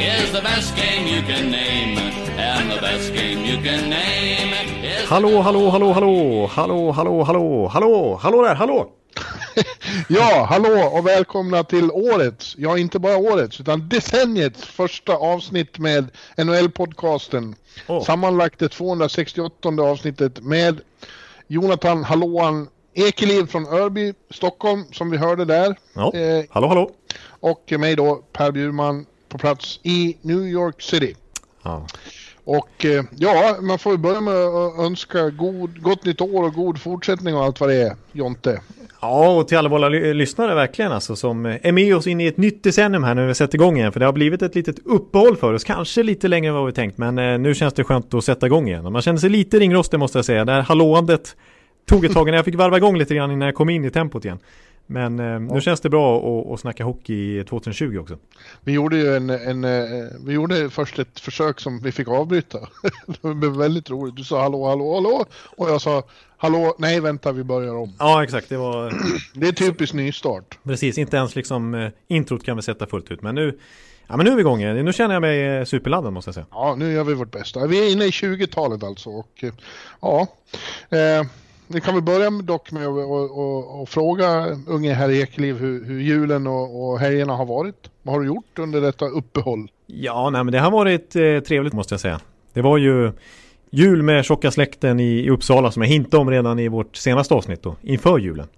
is the best game you can name. And the best game you can name is... Hallå, hallå, hallå, hallå, hallå, hallå, hallå, hallå, hallå där, hallå! Ja, hallå och välkomna till årets, ja inte bara årets, utan decenniets första avsnitt med NHL-podcasten. Åh. Sammanlagt det 268 avsnittet med Jonathan Hallåan Ekeliv från Örby, Stockholm, som vi hörde där. Ja, Eh, hallå, hallå! och mig då, Per Bjurman, på plats i New York City. Ja. Och eh, ja, man får ju börja med att önska god, gott nytt år och god fortsättning och allt vad det är, Jonte. Ja, och till alla våra ly- lyssnare verkligen alltså som eh, är med oss in i ett nytt decennium här när vi sätter igång igen. För det har blivit ett litet uppehåll för oss, kanske lite längre än vad vi tänkt. Men eh, nu känns det skönt att sätta igång igen. Och man känner sig lite ringrostig måste jag säga. Det här hallåandet tog ett tag när jag fick varva igång lite grann innan jag kom in i tempot igen. Men eh, nu känns det bra att, att snacka hockey 2020 också. Vi gjorde ju en, en eh, vi gjorde först ett försök som vi fick avbryta. det blev väldigt roligt. Du sa hallå, hallå, hallå och jag sa hallå, nej vänta vi börjar om. Ja, exakt. Det var Det är typiskt nystart. precis, inte ens liksom eh, introt kan vi sätta fullt ut. Men nu, ja, men nu är vi igång. Nu känner jag mig eh, superladdad måste jag säga. Ja, nu gör vi vårt bästa. Vi är inne i 20-talet alltså och ja, eh, vi kan väl börja med dock med att fråga unge herr Ekeliv hur, hur julen och, och helgerna har varit. Vad har du gjort under detta uppehåll? Ja, nej men det har varit eh, trevligt måste jag säga. Det var ju jul med tjocka släkten i, i Uppsala som jag hintade om redan i vårt senaste avsnitt då, inför julen.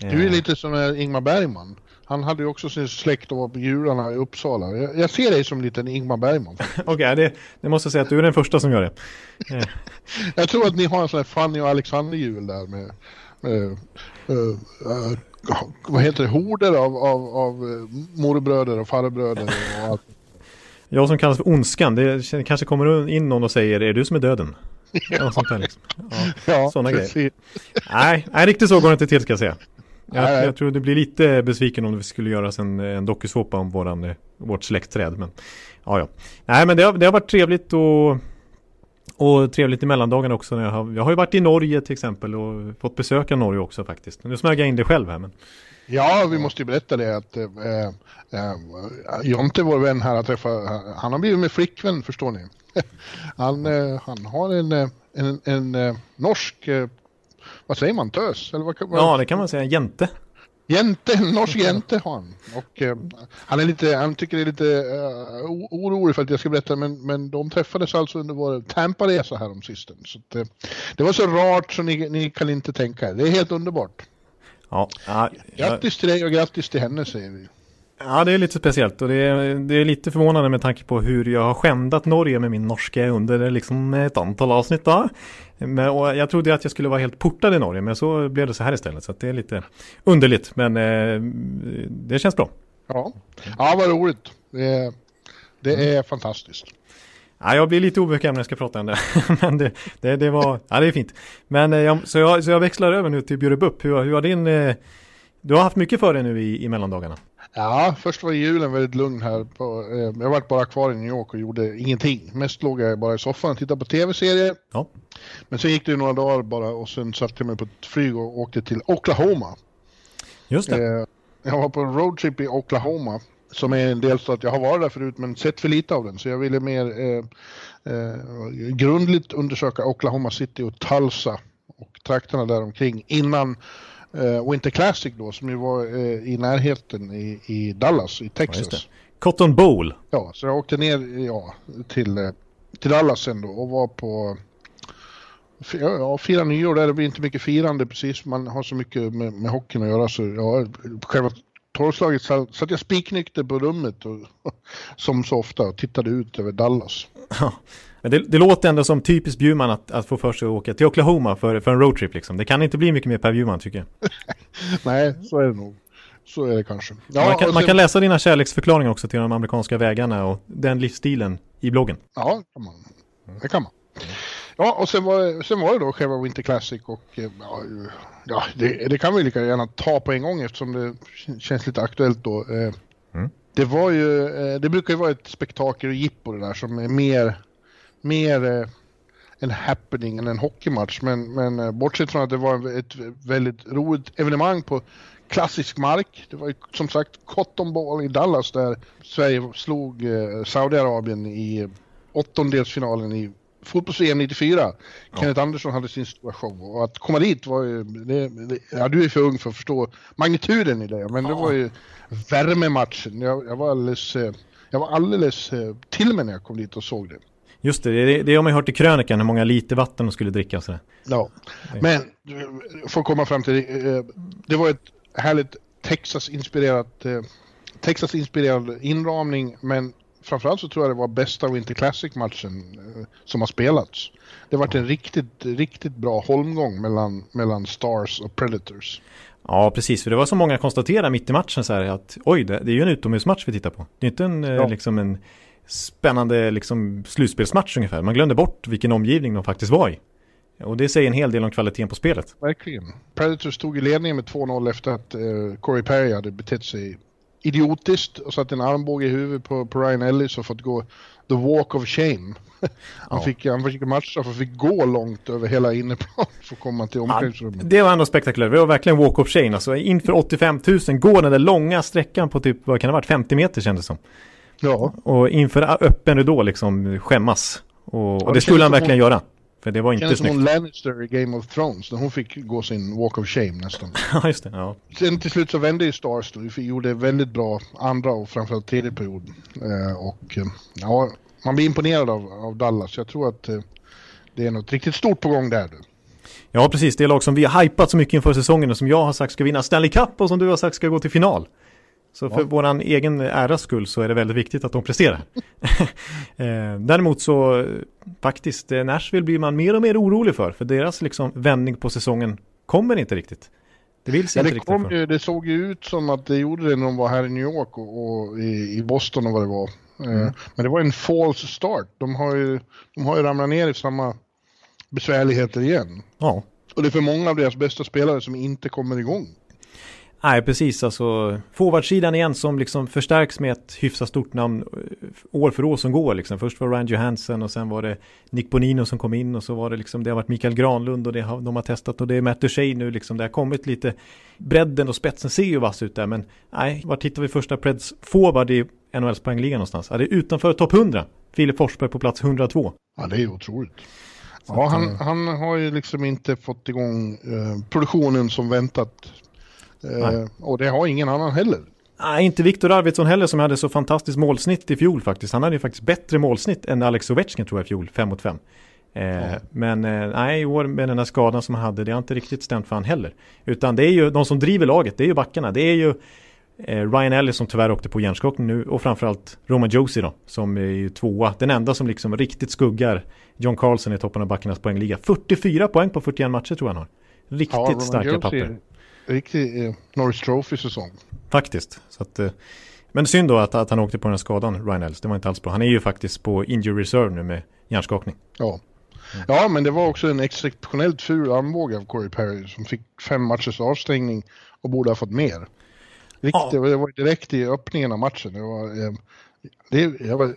Du är Eh, lite som eh, Ingmar Bergman. Han hade ju också sin släkt och var på jularna i Uppsala. Jag, jag ser dig som liten Ingmar Bergman. Okej, det, det måste jag säga att du är den första som gör det. Eh, Jag tror att ni har en sån här Fanny och Alexander-jul där med, med eh, eh, vad heter det, horder av, av, av morbröder och farbröder och allt. jag som kallas för Ondskan, det kanske kommer in någon och säger är du som är döden? Ja, sånt där liksom. Ja. Ja, grejer. precis. Nej, nej, riktigt så går det inte till ska jag säga. Jag, jag tror det blir lite besviken om det skulle göras en, en dokusåpa om våran, eh, vårt släktträd. Men, ja, ja. Nej, men det har, det har varit trevligt och, och trevligt i mellandagarna också. När jag, har, jag har ju varit i Norge till exempel och fått besöka Norge också faktiskt. Nu smög jag in det själv här. Men, Ja, vi måste ju berätta det att eh, eh, Jonte, vår vän här, har träffat, han har blivit med flickvän förstår ni. Han, eh, han har en, eh, en, en, eh, norsk, eh, vad säger man, tös? Eller vad, vad, ja, det kan man säga. Jente. Jente, en norsk jente har han. Och eh, han är lite, han tycker det är lite o- orolig för att jag ska berätta, men, men de träffades alltså under vår Tampa-resa här om sisten. Så att, eh, det var så rart så ni, ni kan inte tänka er. Det är helt underbart. Ja, ja, jag, Grattis till dig och grattis till henne säger vi. Ja, det är lite speciellt och det är, det är lite förvånande med tanke på hur jag har skändat Norge med min norska under liksom ett antal avsnitt. Då. Men, och jag trodde att jag skulle vara helt portad i Norge men så blev det så här istället. Så det är lite underligt men eh, det känns bra. Ja, ja vad roligt. Det är, det Mm. är fantastiskt. Ja, jag blir lite obekväm när jag ska prata om det. men det, det, det var, ja det är fint. Men eh, jag, så, jag, så jag växlar över nu till Bjurebupp. Hur, hur har din, eh, du har haft mycket för dig nu i, i mellandagarna. Ja, först var julen väldigt lugn här. På, eh, jag var bara kvar i New York och gjorde ingenting. Mest låg jag bara i soffan och tittade på tv-serier. Ja. Men sen gick det ju några dagar bara och sen satte jag mig på ett flyg och åkte till Oklahoma. Just det. Eh, jag var på en roadtrip i Oklahoma som är en delstat. Jag har varit där förut men sett för lite av den så jag ville mer eh, eh, grundligt undersöka Oklahoma City och Tulsa och trakterna där omkring innan Winter Classic då som ju var eh, i närheten i, i Dallas i Texas. det. Cotton Bowl. Ja, så jag åkte ner ja, till, eh, till Dallas sen då och var på Ja, fira nyår där, det blir inte mycket firande precis. Man har så mycket med, med hockeyn att göra så ja, själva tolvslaget satt jag spiknykter på rummet och, som så ofta och tittade ut över Dallas. Ja. Men det, det låter ändå som typiskt Bjurman att, att få för sig att åka till Oklahoma för, för en roadtrip liksom. Det kan inte bli mycket mer Per Bjurman tycker jag. Nej, så är det nog. Så är det kanske. Ja, man, kan, man kan läsa dina kärleksförklaringar också till de amerikanska vägarna och den livsstilen i bloggen. Ja, kan man. det kan man. Ja, och sen var, sen var det då själva Winter Classic och ja, ja det, det, kan vi lika gärna ta på en gång eftersom det känns lite aktuellt då. Mm. Det var ju, det brukar ju vara ett spektakel och jippo det där som är mer, mer en happening än en hockeymatch. Men, men bortsett från att det var ett väldigt roligt evenemang på klassisk mark. Det var ju som sagt Cotton Ball i Dallas där Sverige slog eh, Saudiarabien i åttondelsfinalen i fotbolls-VM 94. Ja. Kenneth Andersson hade sin stora show och att komma dit var ju, det, det, ja du är för ung för att förstå magnituden i det, men ja. det var ju värmematchen. Jag, jag, var alldeles, eh, jag var alldeles eh, till mig när jag kom dit och såg det. Just det, det, det har man ju hört i krönikan hur många liter vatten de skulle dricka. Så. Ja, men för att komma fram till det, det var ett härligt Texas-inspirerat Texas-inspirerad inramning, men framförallt så tror jag det var bästa Winter Classic-matchen eh, som har spelats. Det har varit en riktigt, riktigt bra holmgång mellan, mellan Stars och Predators. Ja, precis. För det var så många konstaterade mitt i matchen så här att oj, det, det är ju en utomhusmatch vi tittar på. Det är inte en, eh, ja. liksom en spännande liksom, slutspelsmatch ungefär. Man glömde bort vilken omgivning de faktiskt var i. Och det säger en hel del om kvaliteten på spelet. Verkligen. Predators tog i ledningen med 2-0 efter att eh, Corey Perry hade betett sig idiotiskt och satt en armbåge i huvudet på, på Ryan Ellis och fått gå the walk of shame. Han, ja. fick, han fick matchstraff och fick gå långt över hela inneplan för att komma till omklädningsrummet. Ja, det var ändå spektakulärt. Det var verkligen walk of shame. Alltså inför 85 000 går den där långa sträckan på typ, vad kan det ha varit, 50 meter kändes det som. Ja. Och inför öppen ridå liksom skämmas. Och, och det, det skulle han verkligen hon... göra. För det var inte snyggt. som Lannister i Game of Thrones när hon fick gå sin walk of shame nästan. ja, just det. Ja. Sen till slut så vände ju Stars då. Vi gjorde väldigt bra andra och framförallt tredje period. Eh, och eh, ja, man blir imponerad av, av Dallas. Jag tror att eh, det är något riktigt stort på gång där. Ja, precis. Det är lag som vi har hypat så mycket inför säsongen och som jag har sagt ska vinna Stanley Cup och som du har sagt ska gå till final. Så för ja. våran egen äras skull så är det väldigt viktigt att de presterar. Eh, däremot så faktiskt, eh, Nashville blir man mer och mer orolig för. För deras liksom vändning på säsongen kommer inte riktigt. Det vill sig ja, inte riktigt ju, Det såg ju ut som att det gjorde det när de var här i New York och, och i, i, Boston och vad det var. Eh, mm. Men det var en false start. De har ju, de har ju ramlat ner i samma besvärligheter igen. Ja. Och det är för många av deras bästa spelare som inte kommer igång. Nej, precis. Alltså, forwardsidan igen som liksom förstärks med ett hyfsat stort namn eh, år för år som går. Liksom. Först var Ryan Johansson och sen var det Nick Bonino som kom in och så var det liksom, det har varit Mikael Granlund och det har, de har testat och det är Matt Duchene nu liksom. Det har kommit lite, bredden och spetsen ser ju vass ut där men nej, var tittar vi första Preds forward i NHLs poängliga någonstans? Ja, det är utanför topp 100. Filip Forsberg på plats 102. Ja, det är otroligt. Ja, han, eh, han har ju liksom inte fått igång eh, produktionen som väntat Eh, och det har ingen annan heller. Nej, inte Viktor Arvidsson heller som hade så fantastiskt målsnitt i fjol faktiskt. Han hade ju faktiskt bättre målsnitt än Alex Ovechkin tror jag i fjol, 5 mot 5. Eh, ja. Men eh, nej, i år med den här skadan som han hade, det har inte riktigt stämt för han heller. Utan det är ju de som driver laget, det är ju backarna. Det är ju eh, Ryan Ellis som tyvärr åkte på hjärnskakning nu och framförallt Roman Josie då, som är ju tvåa. Den enda som liksom riktigt skuggar John Carlson i toppen av backarnas poängliga. 44 poäng på 41 matcher tror jag han har. Riktigt ja, starka Josie, papper riktig eh, Norris Trophy-säsong. Faktiskt. Så att, eh, men synd då att, att han åkte på den här skadan, Ryan Ellis. Det var inte alls bra. Han är ju faktiskt på injury reserve nu med hjärnskakning. Ja. Mm. Ja, men det var också en exceptionellt ful armbåge av Corey Perry som fick fem matchers avstängning och borde ha fått mer. Riktigt, ja. Det var direkt i öppningen av matchen. Det, var, eh, det, var,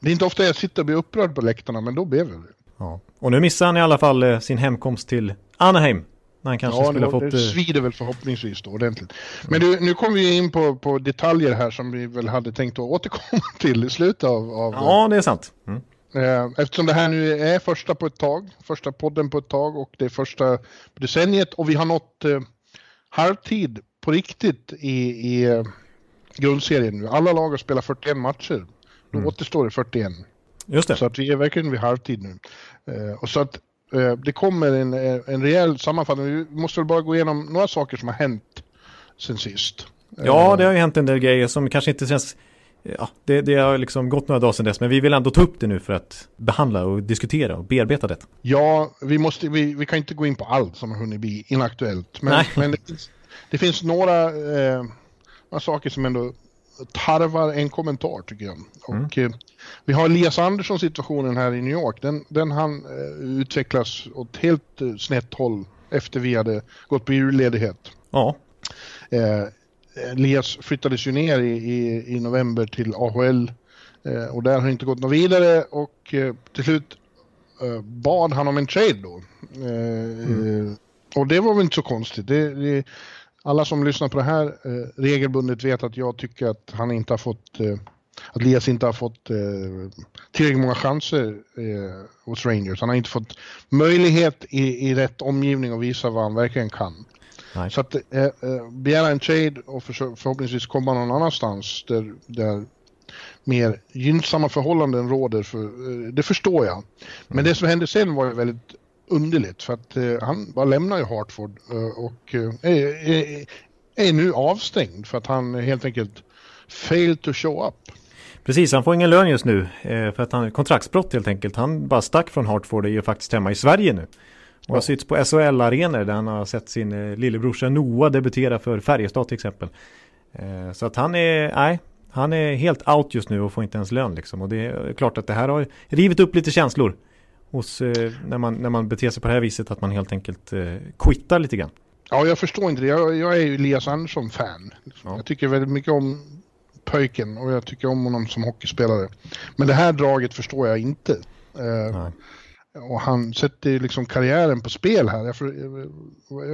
det är inte ofta jag sitter och blir upprörd på läktarna, men då blev det. Ja. Och nu missar han i alla fall eh, sin hemkomst till Anaheim han kanske ja, skulle ha fått... det svider väl förhoppningsvis då ordentligt. Men du, nu kommer vi in på, på detaljer här som vi väl hade tänkt att återkomma till i slutet av... av ja, det är sant. Mm. Eh, eftersom det här nu är första på ett tag, första podden på ett tag och det är första decenniet och vi har nått eh, halvtid på riktigt i, i eh, grundserien nu. Alla lag har spelat 41 matcher. Då mm. återstår det 41. Just det. Så att vi är verkligen vid halvtid nu. Eh, och så att det kommer en, eh, en rejäl sammanfattning. Vi måste väl bara gå igenom några saker som har hänt sen sist. Ja, eh, det har ju hänt en del grejer som kanske inte känns... Ja, det, det har liksom gått några dagar sedan dess, men vi vill ändå ta upp det nu för att behandla och diskutera och bearbeta det. Ja, vi, måste, vi, vi kan inte gå in på allt som har hunnit bli inaktuellt. Men, men det, finns, det finns några, eh, några saker som ändå tarvar en kommentar tycker jag. Mm. Och, eh, vi har Elias Andersson situationen här i New York. Den, den han eh, utvecklas åt helt eh, snett håll efter vi hade gått på julledighet. Ja. Eh, Elias flyttades ju ner i, i, i november till AHL eh, och där har inte gått något vidare och eh, till slut eh, bad han om en trade då. Eh, mm. Och det var väl inte så konstigt. Det, det, alla som lyssnar på det här eh, regelbundet vet att jag tycker att han inte har fått att Elias inte har fått eh, tillräckligt många chanser eh, hos Rangers. Han har inte fått möjlighet i, i rätt omgivning att visa vad han verkligen kan. Nej. Så att eh, eh, begära en trade och för, förhoppningsvis komma någon annanstans där, där mer gynnsamma förhållanden råder, för, eh, det förstår jag. Men mm. det som hände sen var ju väldigt underligt för att eh, han bara lämnar ju Hartford eh, och eh, är, är, är, nu avstängd för att han helt enkelt failed to show up. Precis, han får ingen lön just nu för att han kontraktsbrott helt enkelt. Han bara stack från Hartford och är faktiskt hemma i Sverige nu. Och har suttit på SHL-arenor där han har sett sin eh, lillebrorsa Noah debutera för Färjestad till exempel. Eh, så att han är, nej, han är helt out just nu och får inte ens lön liksom. Och det är klart att det här har rivit upp lite känslor. Hos, eh, när, man, när man beter sig på det här viset att man helt enkelt eh, quittar lite grann. Ja, jag förstår inte det. Jag, jag är ju Elias Andersson-fan. Ja. Jag tycker väldigt mycket om pojken och jag tycker om honom som hockeyspelare. Men det här draget förstår jag inte. Eh, och han sätter liksom karriären på spel här. Jag, för,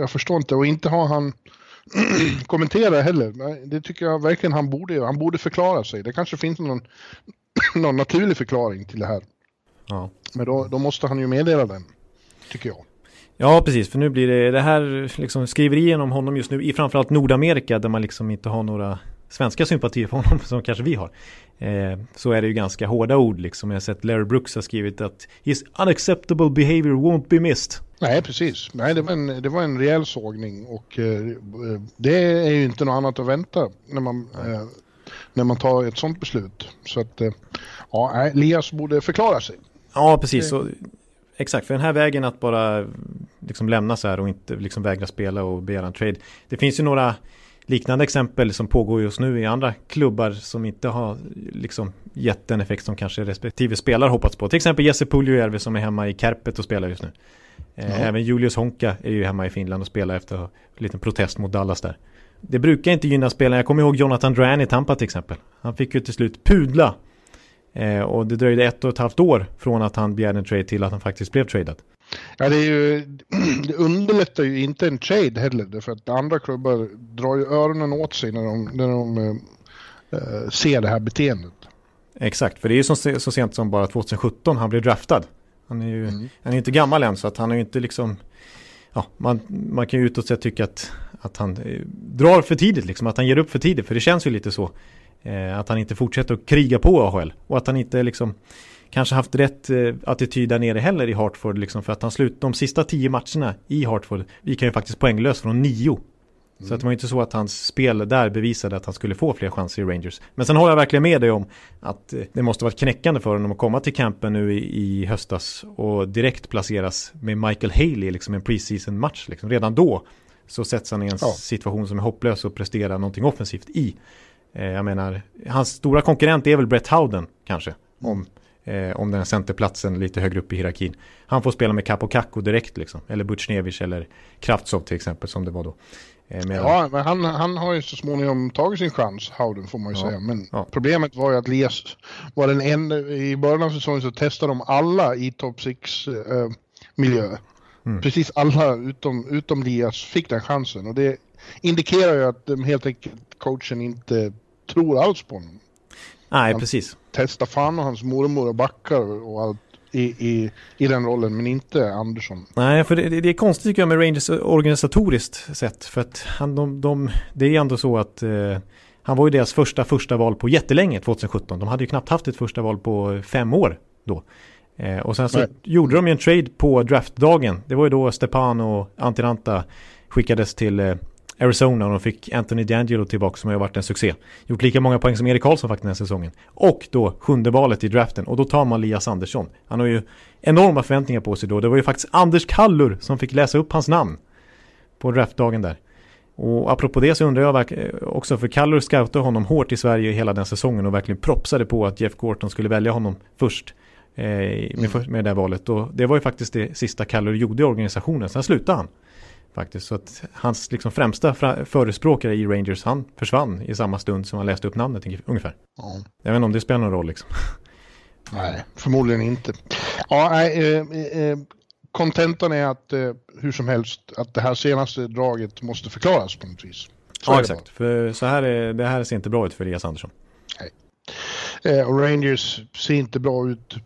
jag förstår inte. Och inte har han kommenterat heller. Det tycker jag verkligen han borde göra. Han borde förklara sig. Det kanske finns någon, någon naturlig förklaring till det här. Ja. Men då, då måste han ju meddela den, tycker jag. Ja, precis. För nu blir det det här liksom skriverien om honom just nu i framförallt Nordamerika där man liksom inte har några svenska sympatier för honom som kanske vi har. Eh, så är det ju ganska hårda ord liksom. Jag har sett Larry Brooks har skrivit att his unacceptable behavior won't be missed. Nej, precis. Nej, det var en, det var en rejäl sågning och eh, det är ju inte något annat att vänta när man, eh, när man tar ett sånt beslut. Så att, eh, ja, Elias borde förklara sig. Ja, precis. Så, exakt, för den här vägen att bara liksom lämna så här och inte liksom vägra spela och begära en trade. Det finns ju några liknande exempel som pågår just nu i andra klubbar som inte har liksom gett den effekt som kanske respektive spelare hoppats på. Till exempel Jesse Puljujärvi som är hemma i Kärpet och spelar just nu. Eh, ja. Även Julius Honka är ju hemma i Finland och spelar efter en liten protest mot Dallas där. Det brukar inte gynna spelarna. Jag kommer ihåg Jonathan Dran i Tampa till exempel. Han fick ju till slut pudla. Eh, och det dröjde ett och ett halvt år från att han begärde en trade till att han faktiskt blev tradad. Ja, det, är ju, det underlättar ju inte en trade heller, därför att andra klubbar drar ju öronen åt sig när de, när de äh, ser det här beteendet. Exakt, för det är ju så, så sent som bara 2017 han blev draftad. Han är ju mm. han är inte gammal än, så att han är ju inte liksom... Ja, man, man kan ju utåt sett tycka att, att han eh, drar för tidigt, liksom, att han ger upp för tidigt, för det känns ju lite så. Eh, att han inte fortsätter att kriga på AHL och att han inte liksom kanske haft rätt eh, attityd där nere heller i Hartford liksom för att han slut de sista tio matcherna i Hartford vi kan ju faktiskt poänglös från nio. Mm. Så att det var inte så att hans spel där bevisade att han skulle få fler chanser i Rangers. Men sen håller jag verkligen med dig om att eh, det måste varit knäckande för honom att komma till campen nu i, i höstas och direkt placeras med Michael Haley liksom en preseason match. Liksom. Redan då så sätts han i en ja. situation som är hopplös och presterar någonting offensivt i. Eh, jag menar, hans stora konkurrent är väl Brett Howden kanske. Om eh, om den här centerplatsen lite högre upp i hierarkin. Han får spela med Capo Caco direkt liksom. Eller Butchnevich eller Kraftsov till exempel som det var då. Eh, ja, men han, han har ju så småningom tagit sin chans, Howden får man ju ja, säga. Men ja. problemet var ju att Lias var den enda, i början av säsongen så testade de alla i top 6 eh. Mm. Precis alla utom, utom Lias fick den chansen och det indikerar ju att de helt enkelt coachen inte tror alls på honom. Nej, han precis. Testar fan och hans mormor och backar och allt i, i, i den rollen, men inte Andersson. Nej, för det, det är konstigt tycker jag med Rangers organisatoriskt sett. För att han, de, de, det är ändå så att eh, han var ju deras första första val på jättelänge 2017. De hade ju knappt haft ett första val på fem år då. Eh, och sen så Nej. gjorde de ju en trade på draftdagen. Det var ju då Stepan och Antiranta skickades till eh, Arizona och de fick Anthony D'Angelo tillbaka som har varit en succé. Gjort lika många poäng som Erik Karlsson faktiskt den här säsongen. Och då sjunde valet i draften och då tar man Lias Andersson. Han har ju enorma förväntningar på sig då. Det var ju faktiskt Anders Kallur som fick läsa upp hans namn på draftdagen där. Och apropå det så undrar jag också, för Kallur scoutade honom hårt i Sverige hela den säsongen och verkligen propsade på att Jeff Gorton skulle välja honom först eh, med, mm. med det här valet. Och det var ju faktiskt det sista Kallur gjorde i organisationen, sen slutade han. Faktiskt, så att hans liksom främsta förespråkare i Rangers, han försvann i samma stund som han läste upp namnet ungefär. Ja. Jag vet inte om det spelar någon roll liksom. Nej, förmodligen inte. Ja, nej, eh, eh, kontentan är att eh, hur som helst att det här senaste draget måste förklaras på något vis. Så ja, exakt. För så här är, det här ser inte bra ut för Elias Andersson. Nej. Eh, och Rangers ser inte bra ut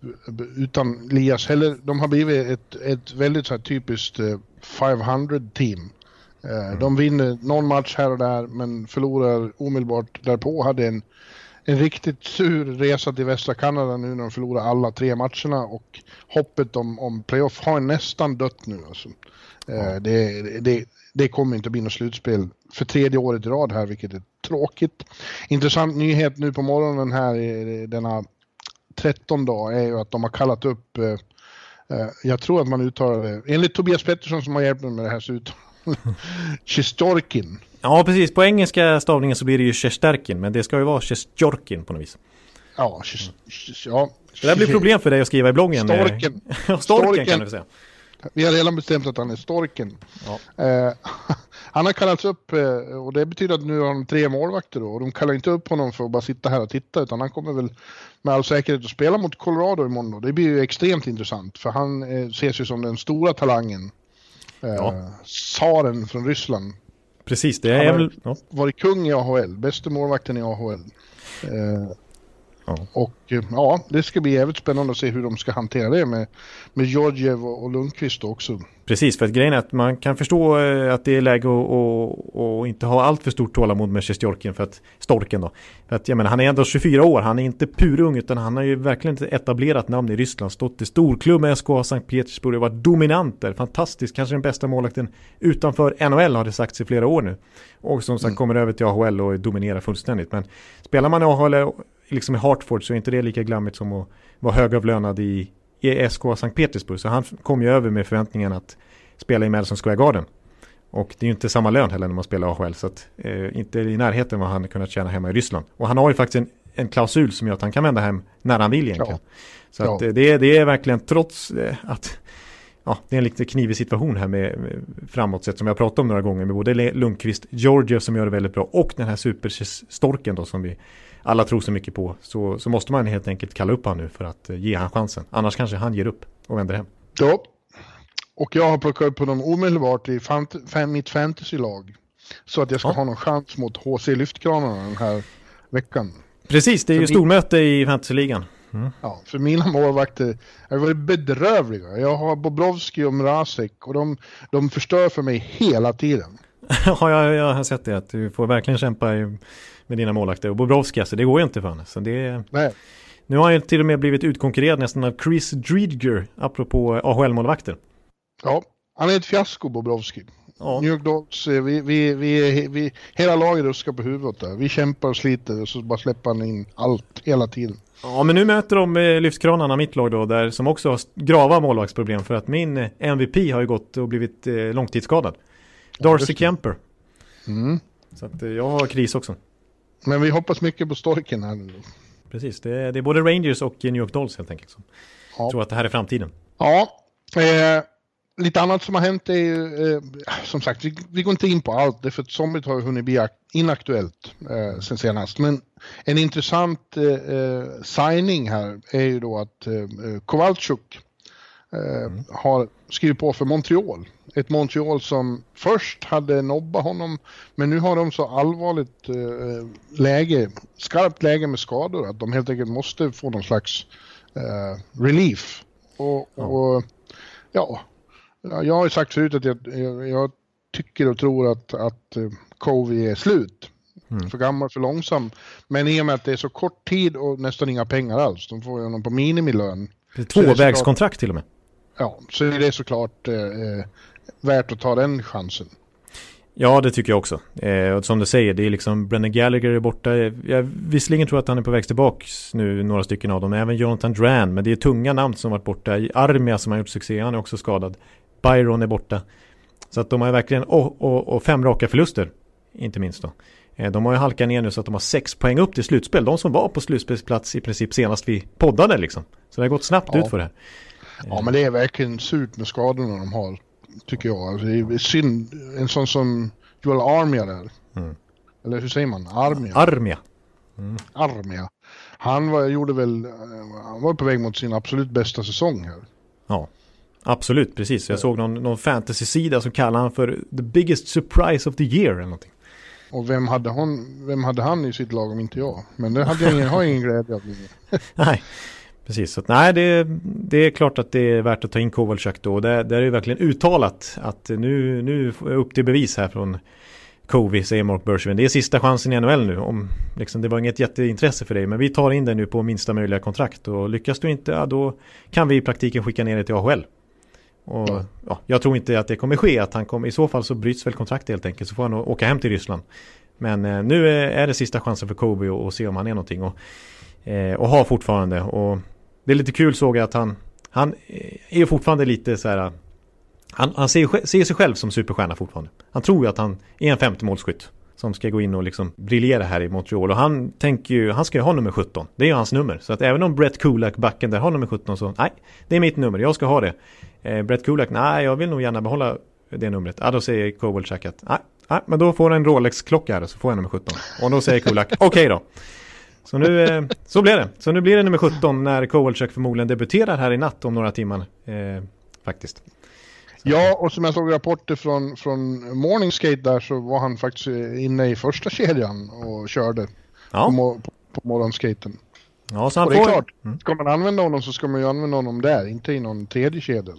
utan Elias heller. De har blivit ett, ett väldigt så här, typiskt eh, 500-team. Eh, mm. De vinner någon match här och där men förlorar omedelbart därpå. Hade en en riktigt sur resa till västra Kanada nu när de förlorar alla tre matcherna och hoppet om, om playoff har nästan dött nu. Alltså. Eh, det, det, det kommer inte bli något slutspel för tredje året i rad här, vilket är tråkigt. Intressant nyhet nu på morgonen här, denna 13 dag, är ju att de har kallat upp eh, jag tror att man uttalar det, enligt Tobias Pettersson som har hjälpt mig med det här så uttalar Sjistorkin. Ja, precis. På engelska stavningen så blir det ju Sjestärkin, men det ska ju vara Sjestjorkin på något vis. Ja, ja. Det där blir problem för dig att skriva i bloggen. Storken. Storken, Storken kan du säga. Vi har redan bestämt att han är Storken. Ja. Eh, han har kallats upp eh, och det betyder att nu har de tre målvakter då. Och de kallar inte upp honom för att bara sitta här och titta utan han kommer väl med all säkerhet att spela mot Colorado imorgon då. Det blir ju extremt intressant för han eh, ses ju som den stora talangen Ja. Eh, tsaren från Ryssland. Precis, det är väl... Ja. varit kung i AHL, bästa målvakten i AHL. Ja. Och eh, ja, det ska bli jävligt spännande att se hur de ska hantera det med, med Georgiev och, Lundqvist också. Precis, för att grejen är att man kan förstå eh, att det är läge att inte ha allt för stort tålamod med Sjestjorkin för att Storken då. För att jag menar, han är ändå 24 år, han är inte purung utan han har ju verkligen ett etablerat namn i Ryssland. Stått i storklubb med SKA Sankt Petersburg och varit dominant där. Fantastiskt, kanske den bästa målvakten utanför NHL har det sagts i flera år nu. Och som sagt mm. kommer över till AHL och dominerar fullständigt. Men spelar man i AHL liksom i Hartford så är inte det lika glammigt som att vara högavlönad i, i SK Sankt Petersburg. Så han kom ju över med förväntningen att spela i Madison Square Garden. Och det är ju inte samma lön heller när man spelar AHL. Så att, eh, inte i närheten vad han kunnat tjäna hemma i Ryssland. Och han har ju faktiskt en, en klausul som gör att han kan vända hem när han vill egentligen. Ja. Så ja. att, eh, det, det är verkligen trots eh, att ja, det är en lite knivig situation här med, med framåt sett som jag pratat om några gånger med både Lundqvist, Georgiev som gör det väldigt bra och den här superstorken då som vi alla tror så mycket på så, så måste man helt enkelt kalla upp han nu för att eh, ge han chansen. Annars kanske han ger upp och vänder hem. Ja, och jag har plockat upp honom omedelbart i fant mitt fantasylag. Så att jag ska ja. ha någon chans mot HC Lyftkranarna den här veckan. Precis, det är för ju stormöte i fantasyligan. Mm. Ja, för mina målvakter har varit bedrövliga. Jag har Bobrovski och Mrazek och de, de förstör för mig hela tiden. ja, jag, jag har sett det. Att du får verkligen kämpa i med dina målvakter. Och Bobrovski, alltså, det går ju inte för honom. Så det, Nej. Nu har han ju till och med blivit utkonkurrerad nästan av Chris Driedger, apropå AHL-målvakter. Ja, han är ett fiasko Bobrovski. Ja. New York Dogs, eh, vi, vi, vi, vi, hela laget ruskar på huvudet där. Vi kämpar och sliter och så bara släpper han in allt hela tiden. Ja, men nu möter de eh, lyftkranarna, mitt lag då, där som också har grava målvaktsproblem för att min eh, MVP har ju gått och blivit eh, långtidsskadad. Darcy ja, Kemper. Mm. Så att jag har kris också. Men vi hoppas mycket på storken här nu. Precis, det är, det är både Rangers och New York Dolls helt enkelt. Ja. tror att det här är framtiden. Ja, eh, lite annat som har hänt är ju, eh, som sagt, vi, vi, går inte in på allt, det för att somligt har hunnit bli inaktuellt eh, sen senast. Men en intressant eh, eh signing här är ju då att eh, Kowalczuk mm. har skrivit på för Montreal ett Montreal som först hade nobbat honom men nu har de så allvarligt eh, läge, skarpt läge med skador att de helt enkelt måste få någon slags eh, relief. Och, ja. och ja, jag har ju sagt förut att jag, jag, jag tycker och tror att, att uh, Covey är slut. Mm. För gammal, för långsam. Men i och med att det är så kort tid och nästan inga pengar alls, de får ju honom på minimilön. Tvåvägskontrakt till och med. Ja, så är det såklart eh, eh värt att ta den chansen. Ja, det tycker jag också. Eh, och som du säger, det är liksom Brennan Gallagher är borta. Jag visserligen tror att han är på väg tillbaka nu, några stycken av dem. Även Jonathan Dran, men det är tunga namn som varit borta. Armia som har gjort succé, han är också skadad. Byron är borta. Så att de har verkligen, och, och, och fem raka förluster inte minst då. Eh, de har ju halkat ner nu så att de har sex poäng upp till slutspel. De som var på slutspelsplats i princip senast vi poddade liksom. Så det har gått snabbt ja. ut för det. Ja, men det är verkligen surt med skadorna de har, tycker jag. Alltså, det är synd, en sån som Joel Armia där. Mm. Eller hur säger man? Armia? Armia. Mm. Armia. Han var, gjorde väl, han var på väg mot sin absolut bästa säsong här. Ja, absolut, precis. Jag såg någon, någon fantasy-sida som kallar han för the biggest surprise of the year eller någonting. Och vem hade, hon, vem hade han i sitt lag om inte jag? Men det hade jag ingen, har jag ingen glädje av. nej, precis. Så, nej, det, det är klart att det är värt att ta in Kovalchuk då. Det, det är ju verkligen uttalat att nu, nu är upp till bevis här från Covi, säger Mark Bergevin. Det är sista chansen i NHL nu. Om, liksom, det var inget jätteintresse för dig, men vi tar in det nu på minsta möjliga kontrakt. Och lyckas du inte, ja, då kan vi i praktiken skicka ner det till AHL. Och, ja. ja. jag tror inte att det kommer ske. Att han kommer, I så fall så bryts väl kontraktet helt enkelt. Så får han åka hem till Ryssland. Men eh, nu är, är, det sista chansen för Kobe att se om han är någonting. Och, eh, och har fortfarande. Och det är lite kul såg jag att han, han är fortfarande lite så här han, han ser, ser, sig själv som superstjärna fortfarande. Han tror ju att han är en 50 målskytt som ska gå in och liksom briljera här i Montreal. Och han tänker ju, han ska ju ha nummer 17. Det är ju hans nummer. Så att även om Brett Kulak, backen där, har nummer 17 så, nej, det är mitt nummer, jag ska ha det. Eh, Brett Kulak, nej, jag vill nog gärna behålla det numret. Ja, då säger Kovalchuk att, nej, nej, men då får han en Rolex-klocka här så får jag nummer 17. Och då säger Kulak, okej okay då. Så nu, eh, så blev det. Så nu blir det nummer 17 när Kovalchuk förmodligen debuterar här i natt om några timmar. Eh, faktiskt. Ja, och som jag såg rapporter från, från Morningskate där så var han faktiskt inne i första kedjan och körde ja. på, på, på morgonskaten. Ja, så han och det är klart, mm. ska man använda honom så ska man ju använda honom där, inte i någon tredje kedja.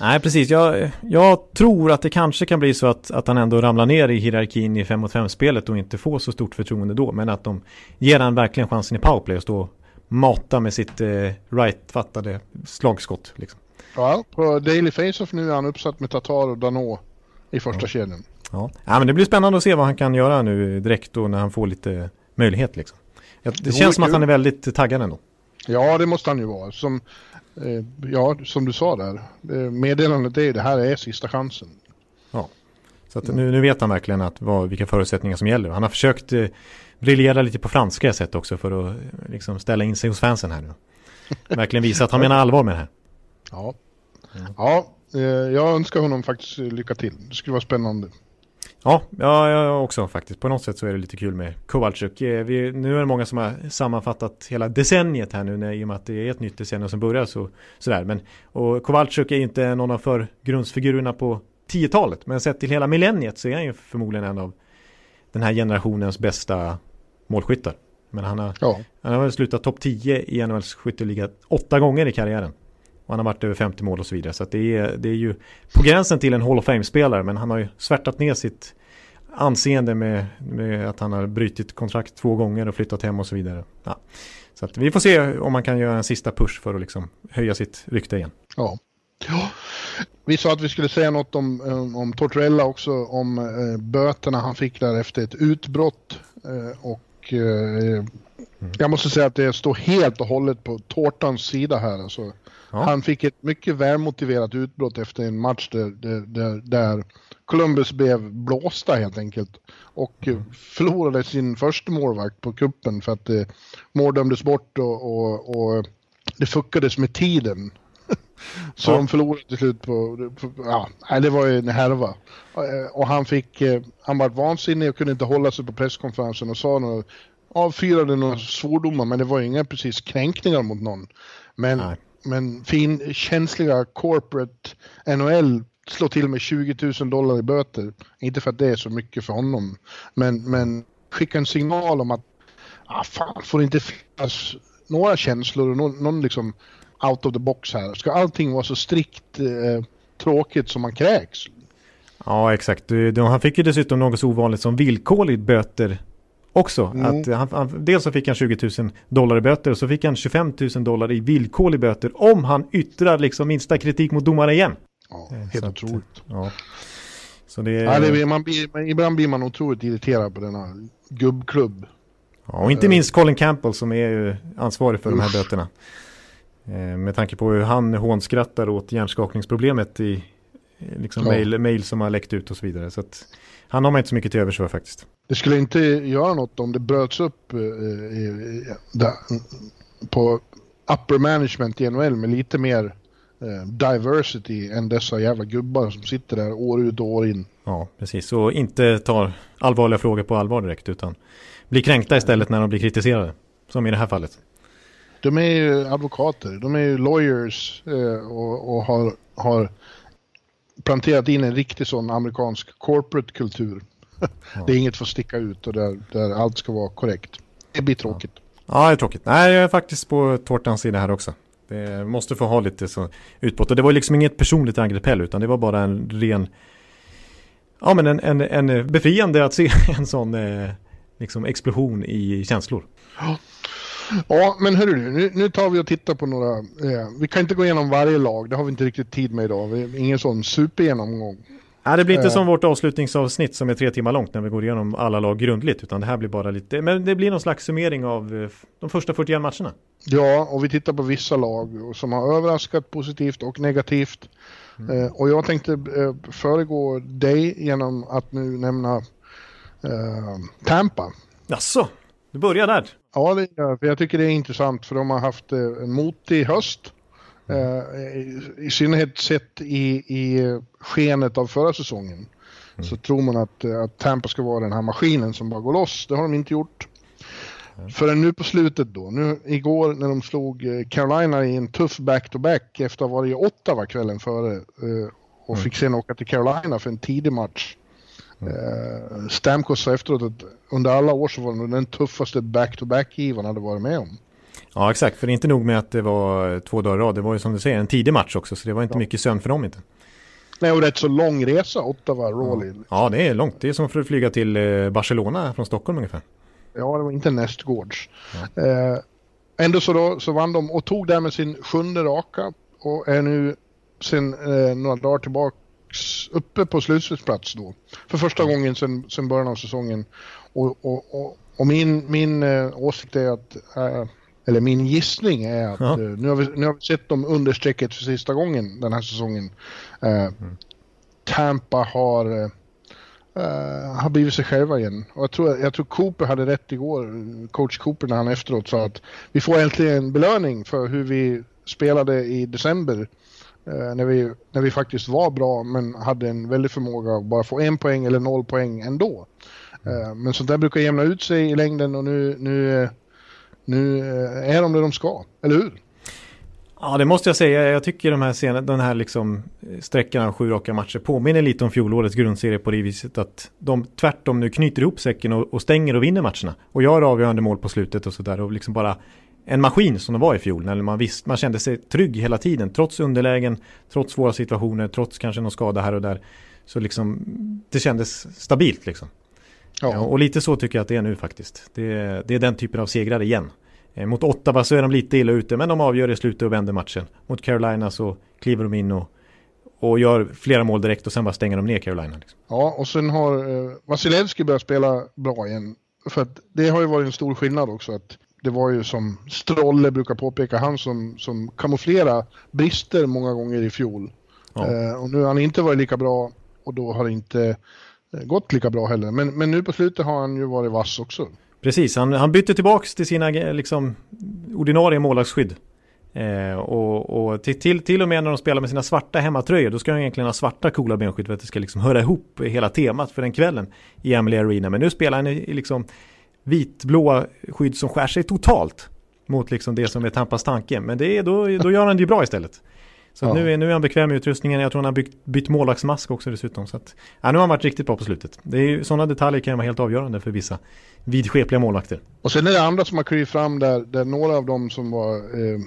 Nej, precis. Jag, jag tror att det kanske kan bli så att, att han ändå ramlar ner i hierarkin i 5 mot 5-spelet och inte får så stort förtroende då. Men att de ger han verkligen chansen i powerplay och stå mata med sitt eh, right-fattade slagskott. Liksom. Ja, på Daily Face-Off nu är han uppsatt med Tatar och Danå i första ja. kedjan. Ja. ja, men det blir spännande att se vad han kan göra nu direkt då när han får lite möjlighet liksom. Det, det känns som att han är väldigt taggad ändå. Ja, det måste han ju vara. Som, eh, ja, som du sa där. Meddelandet är ju det här är sista chansen. Ja, så nu, nu vet han verkligen att vad, vilka förutsättningar som gäller. Han har försökt eh, briljera lite på franska sett också för att liksom, ställa in sig hos fansen här nu. Verkligen visa att han menar allvar med det här. Ja, mm. ja eh, jag önskar honom faktiskt lycka till. Det skulle vara spännande. Ja, ja, jag också faktiskt. På något sätt så är det lite kul med Kowalczyk. Eh, vi, nu är det många som har sammanfattat hela decenniet här nu när, i och med att det är ett nytt decennium som börjar så, sådär. Men, och Kowalczyk är inte någon av förgrundsfigurerna på 10-talet. Men sett till hela millenniet så är han ju förmodligen en av den här generationens bästa målskyttar. Men han har, ja. han har slutat topp 10 i NHLs skytteliga åtta gånger i karriären. Han har varit över 50 mål och så vidare. Så det, är, det är ju på gränsen till en Hall of Fame-spelare. Men han har ju svärtat ner sitt anseende med, med, att han har brutit kontrakt två gånger och flyttat hem och så vidare. Ja. Så vi får se om man kan göra en sista push för att liksom höja sitt rykte igen. Ja. ja. Vi sa att vi skulle säga något om, eh, om Tortorella också, om eh, böterna han fick där efter ett utbrott. Eh, och eh, mm. jag måste säga att det står helt och hållet på tårtans sida här. Alltså. Ja. Han fick ett mycket välmotiverat utbrott efter en match där, där, där Columbus blev blåsta helt enkelt. Och mm. förlorade sin första målvakt på kuppen för att eh, mål dömdes bort och, och, och det fuckades med tiden. Så ja. de förlorade till slut på, på, ja, det var ju en härva. Eh, och han fick, eh, han var vansinnig och kunde inte hålla sig på presskonferensen och sa några, avfyrade några svordomar men det var ju inga precis kränkningar mot någon. Men Nej men fin, känsliga corporate NHL slår till med 20 000 dollar i böter. Inte för att det är så mycket för honom, men, men skicka en signal om att ah, fan, får det inte finnas några känslor och någon, någon liksom out of the box här. Ska allting vara så strikt eh, tråkigt som man kräks? Ja, exakt. Han fick ju dessutom något så ovanligt som villkorligt böter också. Mm. Att han, han, dels så fick han 20 000 dollar i böter och så fick han 25 000 dollar i villkorlig böter om han yttrar liksom minsta kritik mot domare igen. Ja, eh, helt otroligt. Ja. Så det, ja, det man blir, ibland blir man otroligt irriterad på denna gubbklubb. Ja, och inte minst Colin Campbell som är ansvarig för Uff. de här böterna. Eh, med tanke på hur han hånskrattar åt hjärnskakningsproblemet i, liksom ja. mail, mail som har läckt ut och så vidare. Så att, han har man inte så mycket till övers för faktiskt. Det skulle inte göra något om det bröts upp eh, där, på upper management i NHL med lite mer eh, diversity än dessa jävla gubbar som sitter där år ut och år in. Ja, precis. Och inte tar allvarliga frågor på allvar direkt utan blir kränkta istället när de blir kritiserade. Som i det här fallet. De är ju advokater, de är ju lawyers eh, och, och har, har planterat in en riktig sån amerikansk corporate kultur. Ja. Det är inget för att sticka ut och där, där allt ska vara korrekt. Det blir tråkigt. Ja. det är tråkigt. Nej, jag är faktiskt på tårtans sida här också. Det måste få ha lite så utbrott. Och det var liksom inget personligt angrepp heller, utan det var bara en ren... Ja, men en, en, en befriande att se en sån eh, liksom explosion i känslor. Ja. Ja, men hörru nu, nu tar vi och tittar på några. Eh, vi kan inte gå igenom varje lag, det har vi inte riktigt tid med idag. Vi, ingen sån supergenomgång. Nej, det blir inte eh. som vårt avslutningsavsnitt som är tre timmar långt när vi går igenom alla lag grundligt. Utan det här blir bara lite, men det blir någon slags summering av eh, de första 41 matcherna. Ja, och vi tittar på vissa lag som har överraskat positivt och negativt. Mm. Eh, och jag tänkte eh, föregå dig genom att nu nämna eh, Tampa. Jaså? Du börjar där? Ja, det för jag tycker det är intressant för de har haft en motig höst. Eh, I, synnerhet sett i, i skenet av förra säsongen. Mm. Så tror man att, eh, att Tampa ska vara den här maskinen som bara går loss. Det har de inte gjort. Mm. Förrän nu på slutet då. Nu igår när de slog Carolina i en tuff back-to-back -back efter att ha varit i Ottawa kvällen före. Och mm. fick sen åka till Carolina för en tidig match. Mm. Stamkos sa efteråt att under alla år så var det den tuffaste back-to-back-givaren hade varit med om. Ja exakt, för det är inte nog med att det var två dagar rad, det var ju som du säger en tidig match också, så det var inte ja. mycket sömn för dem inte. Nej, och rätt så lång resa, Ottawa, Raleigh. Ja. ja, det är långt. Det är som för att flyga till eh, Barcelona från Stockholm ungefär. Ja, det var inte nästgårds. Ja. Eh, ändå så, då, så vann de och tog därmed sin sjunde raka och är nu sen eh, några dagar tillbaka uppe på slutspelsplats då. För första mm. gången sedan, sedan början av säsongen. Och, och, och, och min, min äh, åsikt är att, äh, eller min gissning är att ja. äh, nu, har vi, nu har vi sett dem under strecket för sista gången den här säsongen. Mm. Tampa har, har blivit sig själva igen. Och jag tror, jag tror Cooper hade rätt igår, coach Cooper när han efteråt sa att vi får äntligen belöning för hur vi spelade i december Eh, när, vi, när vi faktiskt var bra men hade en väldig förmåga att bara få en poäng eller noll poäng ändå. Eh, men sånt där brukar jämna ut sig i längden och nu, nu, nu eh, är de det de ska, eller hur? Ja, det måste jag säga. Jag tycker de här, scenen, den här liksom eh, sträckan av sju raka matcher påminner lite om fjolårets grundserie på det viset att de tvärtom nu knyter ihop säcken och, och stänger och vinner matcherna. Och gör avgörande mål på slutet och sådär och liksom bara en maskin som de var i fjol. När man, visst, man kände sig trygg hela tiden. Trots underlägen, trots svåra situationer, trots kanske någon skada här och där. Så liksom, det kändes stabilt liksom. Ja. och lite så tycker jag att det är nu faktiskt. Det, det är den typen av segrar igen. Eh, mot Ottawa så är de lite illa ute, men de avgör i slutet och vänder matchen. Mot Carolina så kliver de in och, och gör flera mål direkt och sen bara stänger de ner Carolina. Liksom. Ja, och sen har eh, Vasilevski börjat spela bra igen. För att det har ju varit en stor skillnad också att det var ju som Strolle brukar påpeka, han som, som kamouflera brister många gånger i fjol. Ja. Eh, och nu har han inte varit lika bra och då har inte eh, Eh, gått lika bra heller. Men, men nu på slutet har han ju varit vass också. Precis, han, han bytte tillbaks till sina liksom, ordinarie målvaktsskydd. Eh, och, och till, till, till och med när de spelar med sina svarta hemmatröjor då ska de egentligen ha svarta coola benskydd för att det ska liksom höra ihop hela temat för den kvällen i Emily Arena. Men nu spelar han i, liksom vitblåa skydd som skär sig totalt mot liksom det som är Tampas tanke. Men det är, då, då gör han det ju bra istället. Så ja. nu, är, nu är han bekväm med utrustningen. Jag tror han har byggt, bytt målvaktsmask också dessutom. Så att, ja, nu har han varit riktigt bra på slutet. Det är, sådana detaljer kan vara helt avgörande för vissa vidskepliga målvakter. Och sen är det andra som har klivit fram där, där några av dem som var eh,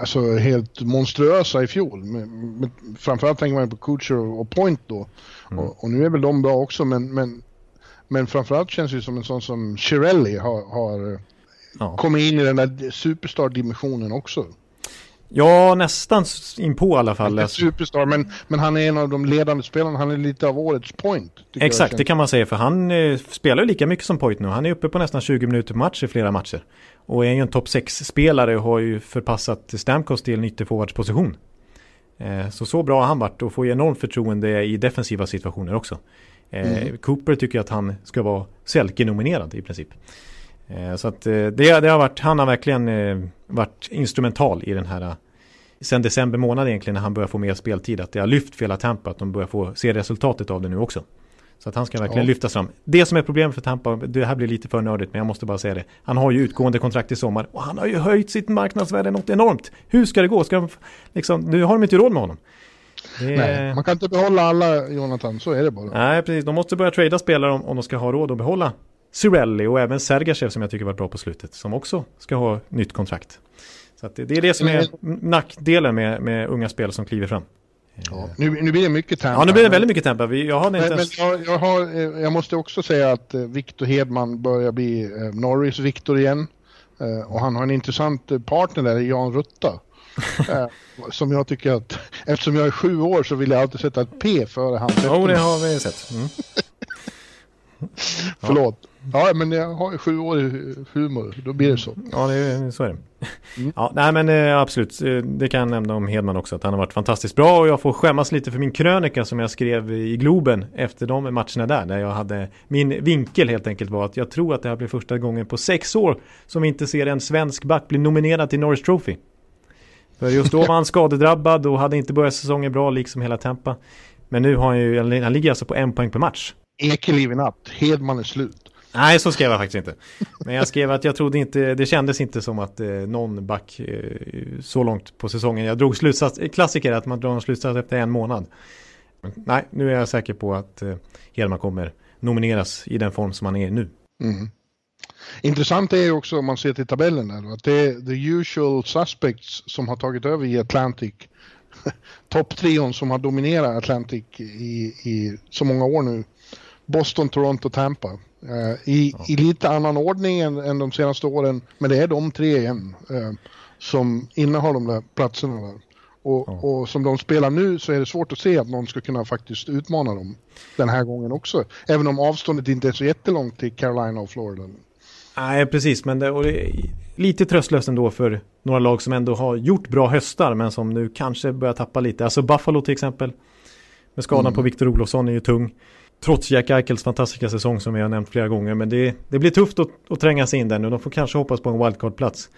alltså helt monstruösa i fjol. Med, med, framförallt tänker man på Kutcher och Point då. Mm. Och, och, nu är väl de bra också men, men men framförallt känns det som en sån som Shirelli har, har ja. kommit in i den där superstar-dimensionen också. Ja, nästan in på i alla fall. Inte superstar, men, men han är en av de ledande spelarna. Han är lite av årets point. Exakt, det kan man säga. För han eh, spelar lika mycket som point nu. Han är uppe på nästan 20 minuter på match i flera matcher. Och är ju en topp 6-spelare och har ju förpassat Stamkos till en ytterforwardsposition. Eh, så så bra har han varit och får enormt förtroende i defensiva situationer också. Eh, mm. Cooper tycker att han ska vara Selke-nominerad i princip. Eh, så att det, det, har varit, han har verkligen varit instrumental i den här sen december månad egentligen när han börjar få mer speltid. Att det har lyft för hela Tampa, att de börjar få se resultatet av det nu också. Så att han ska verkligen ja. lyftas fram. Det som är problemet för Tampa, det här blir lite för nördigt men jag måste bara säga det. Han har ju utgående kontrakt i sommar och han har ju höjt sitt marknadsvärde något enormt. Hur ska det gå? Ska de, liksom, nu har de inte råd med honom. Det... Nej, man kan inte behålla alla Jonathan, så är det bara. Nej, precis. De måste börja trada spelare om, om de ska ha råd att behålla Cirelli och även Sergachev som jag tycker var bra på slutet. Som också ska ha nytt kontrakt. Så det, det, är det som är nackdelen med, med unga spelare som kliver fram. Ja, nu, nu blir det mycket tempo. Ja, nu blir det väldigt mycket tempo. Jag, har inte men, ens... men jag, jag, har, eh, jag måste också säga att eh, Victor Hedman börjar bli eh, Norris Victor igen. Och han har en intressant partner där, Jan Rutta. som jag tycker att, eftersom jag är sju år så vill jag alltid sätta ett P före hans Jo, oh, det har vi sett. Mm. Förlåt. Ja, men jag har sju år i humor, då blir det så. Ja, det, så är det. Mm. Ja, nej men eh, absolut, eh, det kan jag nämna om Hedman också, att han har varit fantastiskt bra och jag får skämmas lite för min krönika som jag skrev i Globen efter de matcherna där, där jag hade min vinkel helt enkelt var att jag tror att det här blir första gången på sex år som vi inte ser en svensk back bli nominerad till Norris Trophy. För just då var han skadedrabbad och hade inte börjat säsongen bra liksom hela Tampa. Men nu har han ju, han ligger alltså på en poäng per match. Ekeliv i natt, Hedman är slut. Nej, så skrev jag faktiskt inte. Men jag skrev att jag trodde inte, det kändes inte som att eh, någon back eh, så långt på säsongen. Jag drog slutsats, eh, klassiker att man drar en slutsats efter en månad. Men, nej, nu är jag säker på att eh, Hedman kommer nomineras i den form som han är nu. Mm. Intressant är ju också om man ser till tabellen där att det är the usual suspects som har tagit över i Atlantic. Topptrion som har dominerat Atlantic i, i så många år nu. Boston, Toronto, Tampa. Uh, i, ja. I lite annan ordning än, än, de senaste åren, men det är de tre igen uh, som innehar de där platserna där. Och, ja. och, som de spelar nu så är det svårt att se att någon ska kunna faktiskt utmana dem den här gången också. Även om avståndet inte är så jättelångt till Carolina och Florida. Nej, precis, men det, och det är lite tröstlöst ändå för några lag som ändå har gjort bra höstar men som nu kanske börjar tappa lite. Alltså Buffalo till exempel. Med skadan mm. på Victor Olofsson är ju tung. Trots Jack Eichels fantastiska säsong som vi har nämnt flera gånger. Men det, det blir tufft att, att tränga sig in där nu. De får kanske hoppas på en wildcard-plats.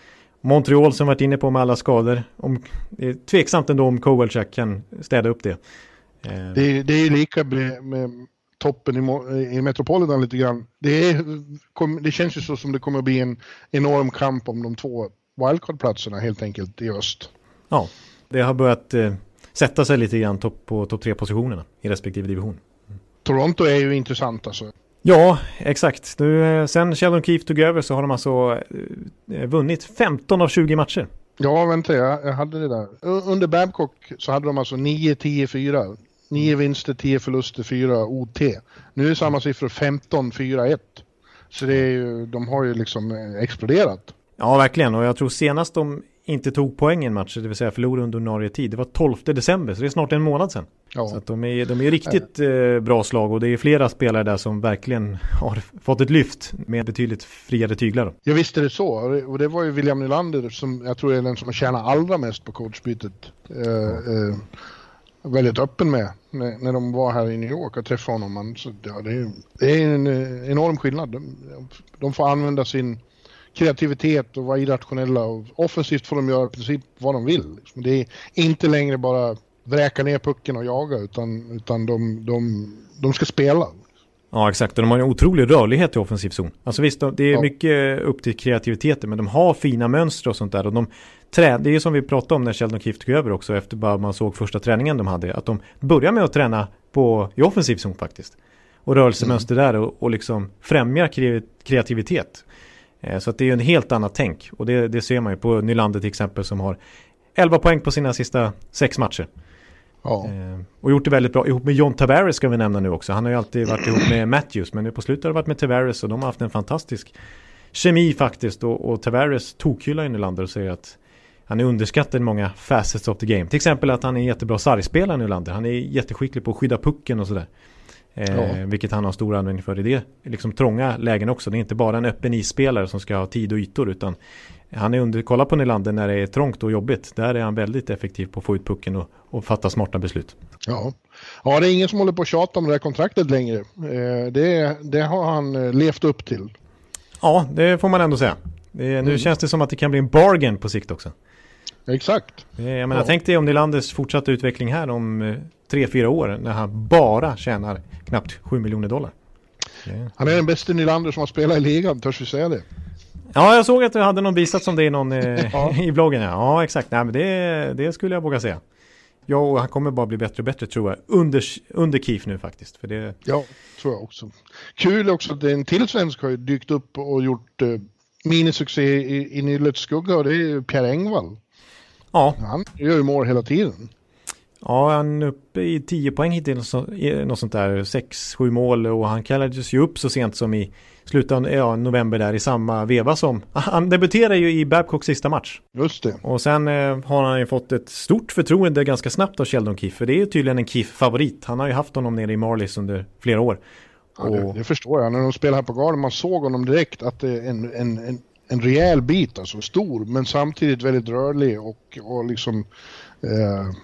Montreal som varit inne på med alla skador. Om, det är tveksamt ändå om Kowalczyk kan städa upp det. Eh. Det, det är lika med, med toppen i, i Metropolitan lite grann. Det, är, kom, det känns ju så som det kommer att bli en enorm kamp om de två wildcard-platserna helt enkelt i öst. Ja, det har börjat eh, sätta sig lite grann top, på topp tre positionerna i respektive division. Toronto är ju intressant alltså. Ja, exakt. Nu, eh, sen Sheldon Keefe tog över så har de alltså eh, vunnit 15 av 20 matcher. Ja, vänta, jag, jag hade det där. Under Babcock så hade de alltså 9, 10, 4. 9 vinster, 10 förluster, 4 OT. Nu är samma siffror 15, 4, 1. Så det är ju, de har ju liksom eh, exploderat. Ja, verkligen. Och jag tror senast de inte tog poäng i en match, det vill säga förlorade under ordinarie tid. Det var 12 december, så det är snart en månad sedan. Ja. Så de är, de är riktigt eh, bra slag och det är flera spelare där som verkligen har fått ett lyft med betydligt friare tyglar. Ja visst är det så, och det var ju William Nylander som jag tror är den som har tjänat allra mest på coachbytet. Eh, eh, väldigt öppen med när, när de var här i New York och träffade honom. Man, så, ja, det, är, det är en eh, enorm skillnad. De, de får använda sin kreativitet och vara irrationella. Och offensivt får de göra i princip vad de vill. Liksom. Det är inte längre bara vräka ner pucken och jaga utan, utan de, de, de ska spela. Ja exakt, och de har en otrolig rörlighet i offensiv zon. Alltså visst, det är ja. mycket upp till kreativiteten men de har fina mönster och sånt där. Och de trä det är som vi pratade om när Sheldon Keefe tog över också efter bara man såg första träningen de hade. Att de börjar med att träna på, i offensiv zon faktiskt. Och rörelsemönster mm. där och, och liksom främjar kreativitet. Eh, så det är ju en helt annat tänk. Och det, det ser man ju på Nylander till exempel som har 11 poäng på sina sista sex matcher. Ja. Eh, och gjort det väldigt bra. Ihop med John Tavares ska vi nämna nu också. Han har ju alltid varit ihop med Matthews. Men nu på slutet har det varit med Tavares och de har haft en fantastisk kemi faktiskt. Och, och Tavares tokhyllar ju Nylander och säger att han är underskattad i många facets of the game. Till exempel att han är jättebra sargspelare Nylander. Han är jätteskicklig på att skydda pucken och sådär. Eh, ja. Vilket han har stor användning för i det liksom trånga lägen också. Det är inte bara en öppen isspelare som ska ha tid och ytor utan han är under, kolla på Nylander när det är trångt och jobbigt. Där är han väldigt effektiv på att få ut pucken och, och fatta smarta beslut. Ja. ja, det är ingen som håller på att tjata om det här kontraktet längre. Eh, det, det har han eh, levt upp till. Ja, det får man ändå säga. Det, nu mm. känns det som att det kan bli en bargain på sikt också. Exakt. Jag menar, ja. tänk dig om Nylanders fortsatta utveckling här om eh, tre, fyra år när han bara tjänar knappt 7 miljoner dollar. Han är den bästa Nylander som har spelat i ligan, törs vi säga det? Ja, jag såg att du hade någon bisats om det i, någon, eh, ja. i bloggen. Ja, ja exakt. Nej, men det, det skulle jag våga säga. Ja, och han kommer bara bli bättre och bättre tror jag. Under, under Keef nu faktiskt. För det... Ja, tror jag också. Kul också att en till svensk har dykt upp och gjort eh, minisuccé i, i Nyllets skugga och det är Pierre Engvall. Ja. Han gör ju mål hela tiden. Ja, han är uppe i 10 poäng hittills, något sånt där, 6-7 mål och han kallades ju upp så sent som i slutet av ja, november där i samma veva som, han debuterar ju i Babcocks sista match. Just det. Och sen eh, har han ju fått ett stort förtroende ganska snabbt av Sheldon Keefe, för det är ju tydligen en Keefe-favorit. Han har ju haft honom nere i Marlies under flera år. Ja, det, det, förstår jag. När de spelade här på Garden, man såg honom direkt att det är en, en, en, en rejäl bit, alltså stor, men samtidigt väldigt rörlig och, och liksom eh,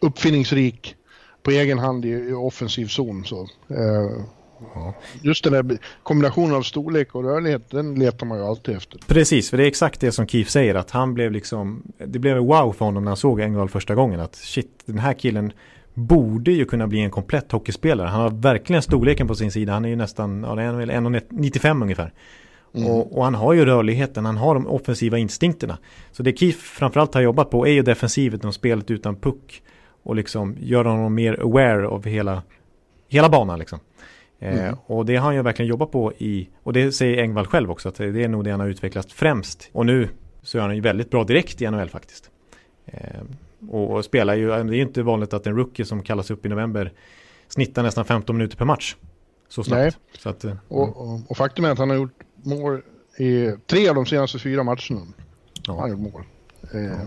uppfinningsrik på egen hand i, i offensiv zon. Så, eh, ja. Just den där kombinationen av storlek och rörlighet, den letar man ju alltid efter. Precis, för det är exakt det som Keith säger, att han blev liksom, det blev en wow för honom när han såg Engvall första gången, att shit, den här killen borde ju kunna bli en komplett hockeyspelare. Han har verkligen storleken på sin sida, han är ju nästan, ja, det är väl 1,95 ungefär. Mm. Och, och, han har ju rörligheten, han har de offensiva instinkterna. Så det Keith framförallt har jobbat på är ju defensivet och spelet utan puck och liksom göra honom mer aware av hela, hela banan liksom. Eh, mm. Eh, och det har han ju verkligen jobbat på i, och det säger Engvall själv också, att det är nog det han har utvecklat främst. Och nu så är han ju väldigt bra direkt i NHL faktiskt. Eh, och, och, spelar ju, det är ju inte vanligt att en rookie som kallas upp i november snittar nästan 15 minuter per match. Så snabbt. Nej. Så att, mm. och, och, och, faktum är att han har gjort mål i tre av de senaste fyra matcherna. Ja. Han gjort mål. Eh,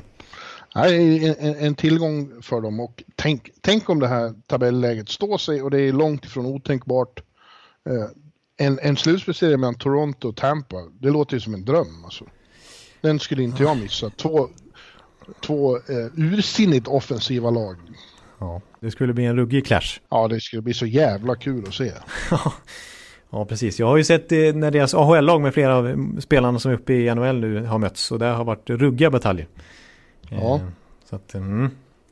ja en, en, tillgång för dem och tänk, tänk om det här tabelläget står sig och det är långt ifrån otänkbart. Eh, en, en slutspelsserie mellan Toronto och Tampa, det låter ju som en dröm alltså. Den skulle inte jag missa. Två, två eh, ursinnigt offensiva lag. Ja, det skulle bli en ruggig clash. Ja, det skulle bli så jävla kul att se. ja, precis. Jag har ju sett det när deras AHL-lag med flera av spelarna som är uppe i NHL nu har mötts och det har varit ruggiga bataljer. Ja. Eh, så att, mm.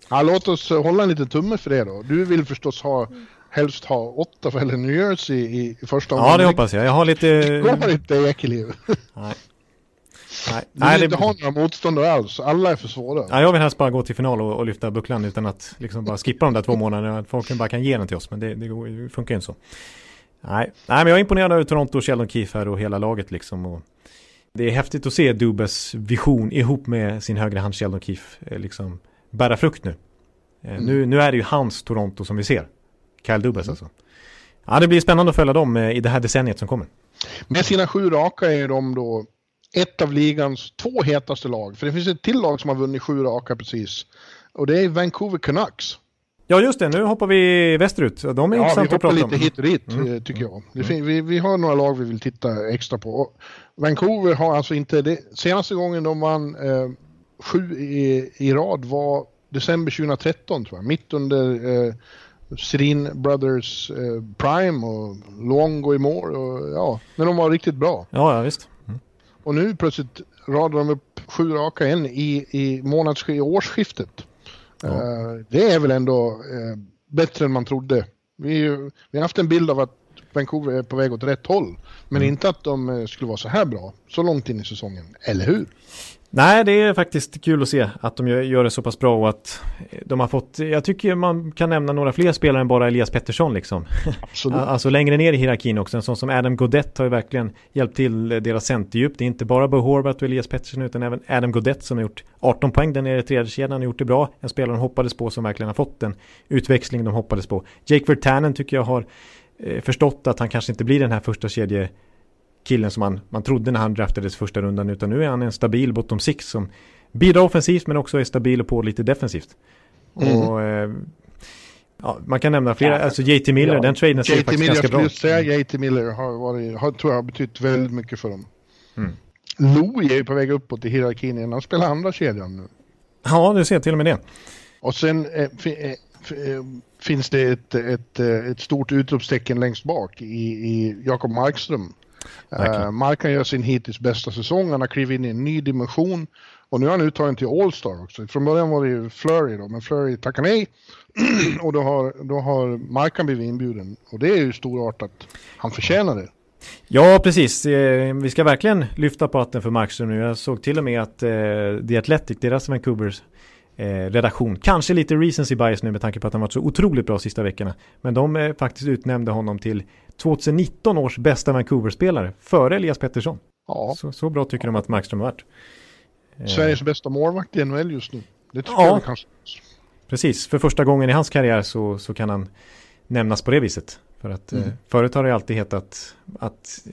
ja, låt oss hålla en liten tumme för det då. Du vill förstås ha helst ha Ottawa eller New Jersey i, i första omgången. Ja, det hoppas jag. Jag har lite... Det går inte Ekeliv. Nej. Nej. Du vill Nej, inte ha några motståndare alls. Alla är för svåra. Ja, jag vill helst bara gå till final och, och lyfta bucklan utan att liksom bara skippa de där två månaderna. Folk bara kan ge den till oss, men det, det, det funkar inte så. Nej. Nej, men jag är imponerad över Toronto, Sheldon Keefe här och hela laget liksom. Och det är häftigt att se Dubes vision ihop med sin högra hand Sheldon Keefe eh, liksom bära frukt nu. Eh, mm. nu. Nu är det ju hans Toronto som vi ser. Kyle Dubas mm. alltså. Ja, det blir spännande att följa dem eh, i det här decenniet som kommer. Med sina sju raka är de då ett av ligans två hetaste lag. För det finns ett till lag som har vunnit sju raka precis. Och det är Vancouver Canucks. Ja just det, nu hoppar vi västerut. De är ja, intressanta att prata om. Ja, vi hoppar lite hit och dit mm. tycker jag. Mm. Vi, vi, har några lag vi vill titta extra på. Och Vancouver har alltså inte det. Senaste gången de vann eh, sju i, i rad var december 2013 tror jag. Mitt under eh, Sedin Brothers eh, Prime och Luongo i mål och ja, när de var riktigt bra. Ja, ja visst. Mm. Och nu plötsligt radar de upp sju raka en i, i månads i årsskiftet. Ja. Uh, det är väl ändå uh, bättre än man trodde. Vi, vi har haft en bild av att Vancouver är på väg åt rätt håll. Men mm. inte att de eh, skulle vara så här bra så långt in i säsongen, eller hur? Nej, det är faktiskt kul att se att de gör det så pass bra och att de har fått, jag tycker man kan nämna några fler spelare än bara Elias Pettersson liksom. Absolut. alltså längre ner i hierarkin också, en sån som Adam Godett har ju verkligen hjälpt till deras centerdjup. Det är inte bara Bo Horvath och Elias Pettersson utan även Adam Godett som har gjort 18 poäng där nere i tredje kedjan har gjort det bra. En spelare de hoppades på som verkligen har fått den utväxling de hoppades på. Jake Vertanen tycker jag har eh, förstått att han kanske inte blir den här första kedje killen som man, man trodde när han draftades första rundan utan nu är han en stabil bottom six som bidrar offensivt men också är stabil och på lite defensivt. Mm. Och, eh, Ja, man kan nämna flera, alltså JT Miller, ja. den traden ser faktiskt Miller, ganska bra ut. säga JT Miller har, varit, har, tror jag har betytt väldigt mycket för dem. Mm. Louis är ju på väg uppåt i hierarkin igen, han spelar andra kedjan nu. Ja, du ser till och med det. Och sen eh, eh, eh, finns det ett, ett, ett stort utropstecken längst bak i, i Jakob Markström. Uh, Markan gör sin hittills bästa säsong, han har klivit in i en ny dimension och nu är han uttagen till All-Star också. Från början var det ju Flurry då, men Flurry tackade nej och då har, då har Markan blivit inbjuden och det är ju storartat. Han förtjänar det. Ja, precis. Vi ska verkligen lyfta på hatten för Markström nu. Jag såg till och med att eh, The Athletic, deras Vancouvers eh, redaktion, kanske lite recency bias nu med tanke på att han varit så otroligt bra sista veckorna. Men de eh, faktiskt utnämnde honom till 2019 års bästa Vancouver-spelare före Elias Pettersson. Ja. Så, så bra tycker de att Markström har varit. Sveriges bästa målvakt i NHL just nu. Det tycker ja. jag kanske. Precis, för första gången i hans karriär så, så kan han nämnas på det viset. För att mm. eh, förut har det alltid hetat att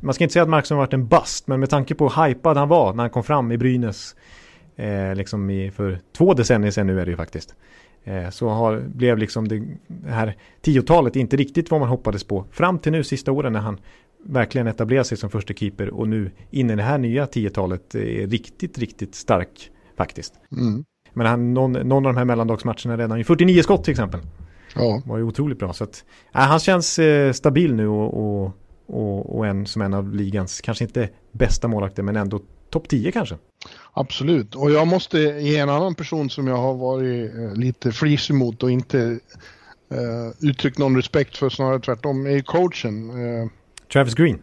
man ska inte säga att Markström har varit en bust, men med tanke på hur hypad han var när han kom fram i Brynäs eh, liksom i, för två decennier sedan nu är det ju faktiskt. Eh, så har, blev liksom det här tiotalet inte riktigt vad man hoppades på. Fram till nu sista åren när han verkligen etablerar sig som första keeper och nu in i det här nya tiotalet är riktigt, riktigt stark faktiskt. Mm. Men han, någon, någon av de här mellandagsmatcherna redan i 49 skott till exempel. Ja. Var ju otroligt bra. Så att, äh, han känns eh, stabil nu och, och, och, och, en som en av ligans, kanske inte bästa målvakter men ändå topp 10 kanske. Absolut, och jag måste ge en annan person som jag har varit eh, lite frisig mot och inte eh, uttryckt någon respekt för, snarare tvärtom, är coachen. Eh, Travis Green.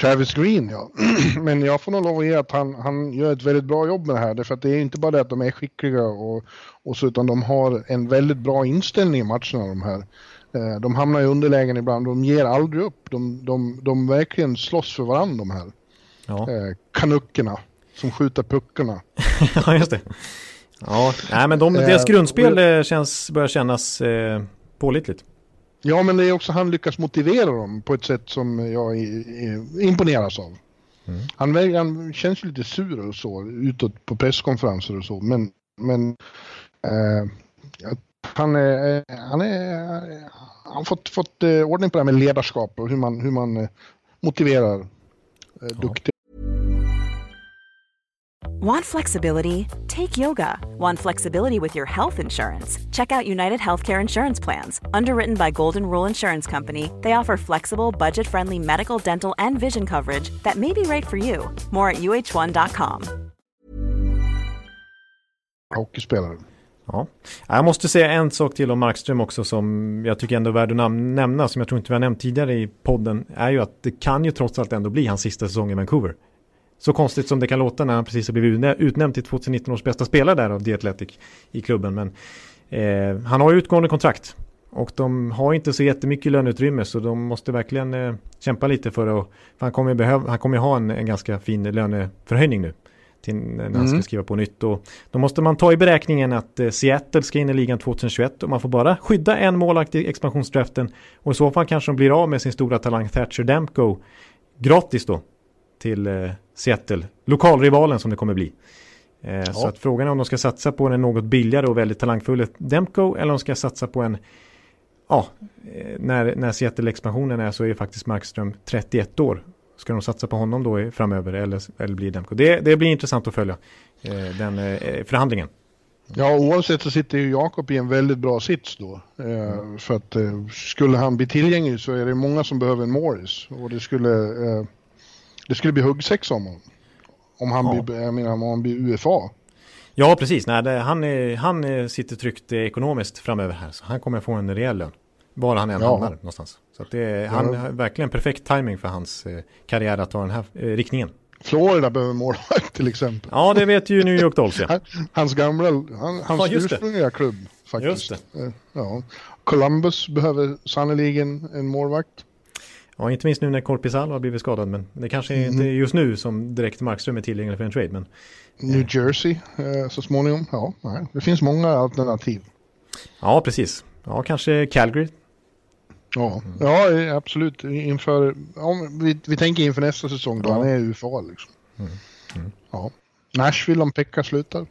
Travis Green ja. Men jag får nog lov att ge att han, han gör ett väldigt bra jobb med det här. Därför att det är inte bara det att de är skickliga och, och så, utan de har en väldigt bra inställning i matcherna de här. Eh, de hamnar i underlägen ibland, de ger aldrig upp. De, de, de verkligen slåss för varandra de här. Ja. Eh, kanuckerna som skjuter puckarna. ja, just det. Ja, nej, men de, deras eh, grundspel känns, börjar kännas eh, pålitligt. Ja, men det är också han lyckas motivera dem på ett sätt som jag imponeras av. Mm. Han, han känns lite sur och så utåt på presskonferenser och så, men, men eh, han, är, han, är, han har fått, fått eh, ordning på det här med ledarskap och hur man, hur man eh, motiverar eh, ja. Want flexibility? Take yoga. Want flexibility with your health insurance? Check out United Healthcare Insurance Plans. Underwritten by Golden Rule Insurance Company, they offer flexible, budget friendly medical, dental, and vision coverage that may be right for you. More at uh1.com. Hockeyspelare. Ja. Jag måste säga en sak till om Markström också som jag tycker ändå är värd att nämna, som jag tror inte vi har nämnt tidigare i podden, är ju att det kan ju trots allt ändå bli hans sista säsong i Vancouver. Så konstigt som det kan låta när han precis har blivit utnämnd till 2019 års bästa spelare där av The Athletic i klubben. Men eh, han har ju utgående kontrakt. Och de har inte så jättemycket löneutrymme så de måste verkligen eh, kämpa lite för att... För han kommer, behöva, han kommer ha en, en ganska fin löneförhöjning nu. Till när han ska mm. skriva på nytt. Och då måste man ta i beräkningen att eh, Seattle ska in i ligan 2021 och man får bara skydda en målakt i expansionsdraften. Och i så fall kanske de blir av med sin stora talang Thatcher Damko gratis då till eh, Seattle. Lokalrivalen som det kommer bli. Eh, ja. Så att frågan är om de ska satsa på en något billigare och väldigt talangfull Demko eller om de ska satsa på en Ja, eh, när, när Seattle-expansionen är så är faktiskt Markström 31 år. Ska de satsa på honom då framöver eller, eller blir Demko? Det, det blir intressant att följa eh, den eh, förhandlingen. Ja, oavsett så sitter ju Jakob i en väldigt bra sits då. Eh, mm. För att eh, skulle han bli tillgänglig så är det många som behöver en Morris. Och det skulle eh, det skulle bli huggsexa om honom. Om han, ja. blir, jag menar, om han blir UFA. Ja, precis. Nej, det, han, är, han sitter tryggt ekonomiskt framöver här. Så han kommer få en rejäl lön. Var han än ja. hamnar någonstans. Så det är, han har verkligen perfekt timing för hans eh, karriär att ta den här eh, riktningen. Florida behöver målvakt till exempel. Ja, det vet ju New York Dolls. Ja. hans gamla, han, hans ja, ursprungliga klubb faktiskt. Just det. Eh, ja. Columbus behöver sannoliken en målvakt. Ja, inte minst nu när Korpisalo har blivit skadad, men det kanske mm. inte är just nu som direkt Markström är tillgänglig för en trade. Men, New Jersey eh, så småningom, ja, nej, det finns många alternativ. Ja, precis. Ja, kanske Calgary. Ja, mm. ja absolut. Inför, om vi, vi tänker inför nästa säsong då ja. han är UFA liksom. Mm. Mm. Ja. Nashville om Pekka slutar.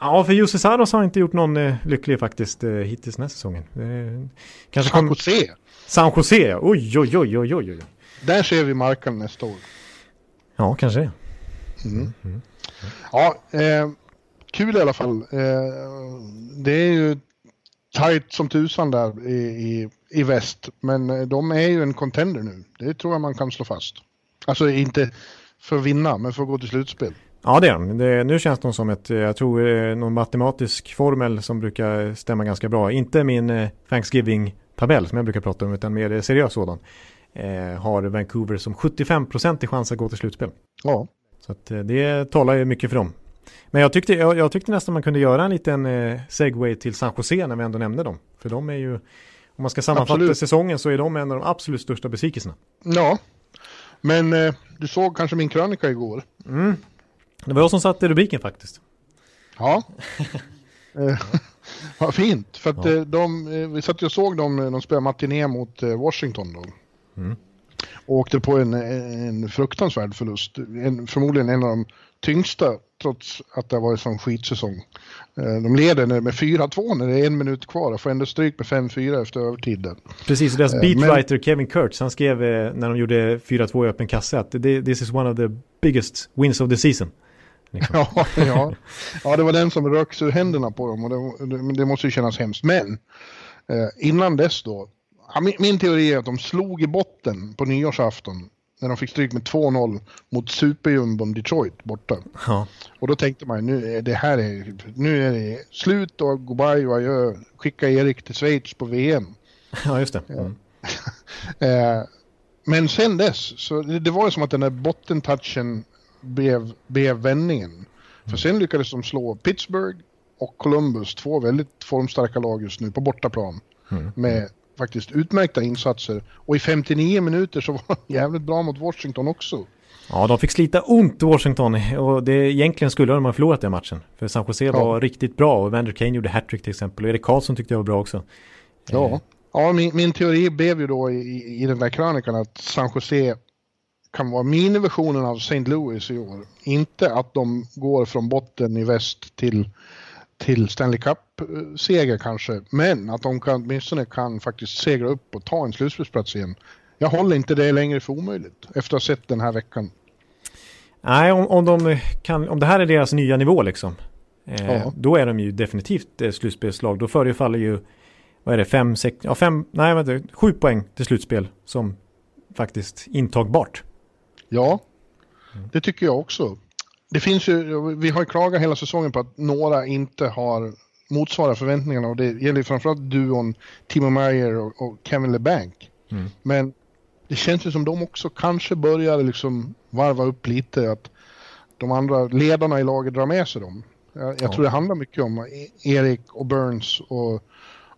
Ja, för Jussi Saros har inte gjort någon eh, lycklig faktiskt eh, hittills den här säsongen. Eh, kanske San Jose. San Jose, oj, oj, oj, oj, oj. Där ser vi marken nästa år. Ja, kanske det. Mm. Mm. Ja, eh, kul i alla fall. Eh, det är ju tajt som tusan där i, i, i väst, men eh, de är ju en contender nu. Det tror jag man kan slå fast. Alltså inte för att vinna, men för att gå till slutspel. Ja det är de. Nu känns de som ett, eh, jag tror, eh, någon matematisk formel som brukar stämma ganska bra. Inte min Thanksgiving-tabell som jag brukar prata om, utan mer seriös sådan. Eh, har Vancouver som 75% i chans att gå till slutspel. Ja. Så att, det talar ju mycket för dem. Men jag tyckte, jag, jag tyckte nästan man kunde göra en liten eh, segway till San Jose när vi ändå nämnde dem. För de är ju, om man ska sammanfatta absolut. säsongen så är de en av de absolut största besvikelserna. Ja, men eh, du såg kanske min krönika igår. Mm. Det var jag som satte rubriken faktiskt. Ja. Eh, vad fint, för att ja. Eh, de, eh, vi satt och såg dem när de spelade matiné mot Washington då. Mm. Och åkte på en, en fruktansvärd förlust. En, förmodligen en av de tyngsta trots att det har varit sån skitsäsong. De leder med 4-2 när det är en minut kvar och får ändå stryk med 5-4 efter övertiden. Precis, deras beatwriter Men... Kevin Kurtz, han skrev när de gjorde 4-2 i öppen kasse att this is one of the biggest wins of the season. Liksom. ja, ja. ja, det var den som röks ur händerna på dem och det, det måste ju kännas hemskt. Men eh, innan dess då, ja, min, min, teori är att de slog i botten på nyårsafton när de fick stryk med 2-0 mot superjumbon Detroit borta. Ja. Och då tänkte man nu är det här är, nu är det slut och goodbye och adjö. Skicka Erik till Schweiz på VM. Ja, just det. Mm. eh, men sen dess, så det, det var ju som att den där bottentouchen blev, blev vändningen. För sen lyckades de slå Pittsburgh och Columbus, två väldigt formstarka lag just nu på bortaplan. Mm. Med faktiskt utmärkta insatser. Och i 59 minuter så var de jävligt bra mot Washington också. Ja, de fick slita ont Washington och det, egentligen skulle de ha förlorat den matchen. För San Jose ja. var riktigt bra och Vander Kane gjorde hattrick till exempel och Erik Karlsson tyckte jag var bra också. Ja, eh. ja min, min teori blev ju då i, i den där krönikan att San Jose kan vara miniversionen av St. Louis i år. Inte att de går från botten i väst till, till Stanley Cup-seger kanske, men att de kan, åtminstone kan faktiskt segra upp och ta en slutspelsplats igen. Jag håller inte det längre för omöjligt efter att ha sett den här veckan. Nej, om, om, de kan, om det här är deras nya nivå liksom, eh, ja. då är de ju definitivt eh, slutspelslag. Då förefaller ju, vad är det, fem, sex, ja fem, nej vänta, sju poäng till slutspel som faktiskt intagbart. Ja, det tycker jag också. Det finns ju, vi har ju klagat hela säsongen på att några inte har motsvarat förväntningarna och det gäller framförallt duon Timo Meyer och, och Kevin LeBanc. Mm. Men det känns ju som de också kanske börjar liksom varva upp lite att de andra ledarna i laget drar med sig dem. Jag, jag ja. tror det handlar mycket om Erik och Burns och,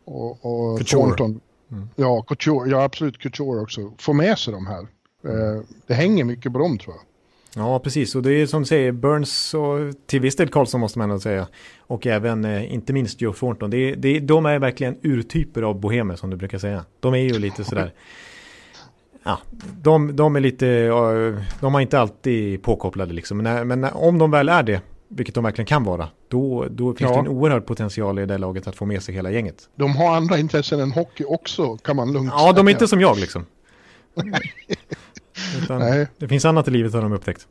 och, och Thornton. Mm. Ja, Couture, ja absolut Couture också. Få med sig de här. Eh, det hänger mycket på dem tror jag. Ja, precis. Och det är som du säger, Burns och till viss del Karlsson måste man nog säga. Och även, eh, inte minst Joe Thornton. Det, det, de är verkligen urtyper av bohemer som du brukar säga. De är ju lite sådär. Ja, de, de är lite, de har inte alltid påkopplade liksom. Men, men om de väl är det, vilket de verkligen kan vara, då, då finns ja. det en oerhörd potential i det laget att få med sig hela gänget. De har andra intressen än hockey också, kan man lugnt säga. Ja, de är inte som jag liksom. Utan Nej. Det finns annat i livet har de upptäckt.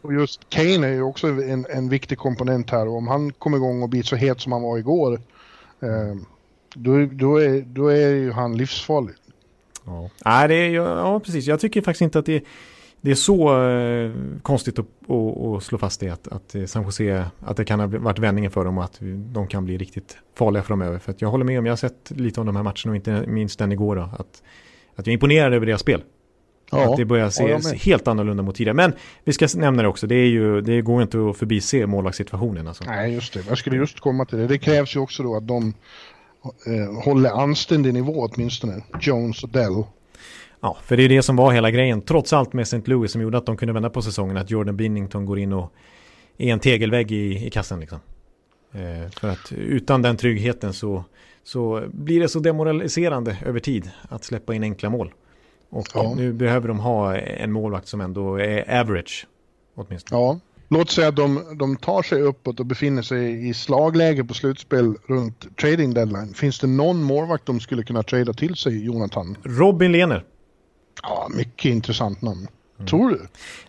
Och just Kane är ju också en, en viktig komponent här och om han kommer igång och blir så het som han var igår eh, då, då, är, då är ju han livsfarlig. Ja. Nej, det är, ja, precis. Jag tycker faktiskt inte att det, det är så eh, konstigt att, att, slå fast det att, att San Jose, att det kan ha varit vändningen för dem och att de kan bli riktigt farliga framöver. För att jag håller med om, jag har sett lite av de här matcherna och inte minst den igår då, att, att jag är imponerad över deras spel. Ja, att det börjar se, helt annorlunda mot tidigare. Men vi ska nämna det också, det, är ju, det går inte att förbise målvaktssituationen. Alltså. Nej, just det. Jag skulle just komma till det. Det krävs ju också då att de eh, håller anständig nivå åtminstone. Jones och Dell. Ja, för det är det som var hela grejen. Trots allt med St. Louis som gjorde att de kunde vända på säsongen. Att Jordan Binnington går in och är en tegelvägg i, i kassen liksom. Eh, för att utan den tryggheten så, så blir det så demoraliserande över tid att släppa in enkla mål. Och ja. nu behöver de ha en målvakt som ändå är average. Åtminstone. Ja. låt säga att de, de tar sig uppåt och befinner sig i slagläge på slutspel runt trading deadline. Finns det någon målvakt de skulle kunna trada till sig, Jonathan? Robin Lehner. Ja, mycket intressant namn. Mm. Tror du?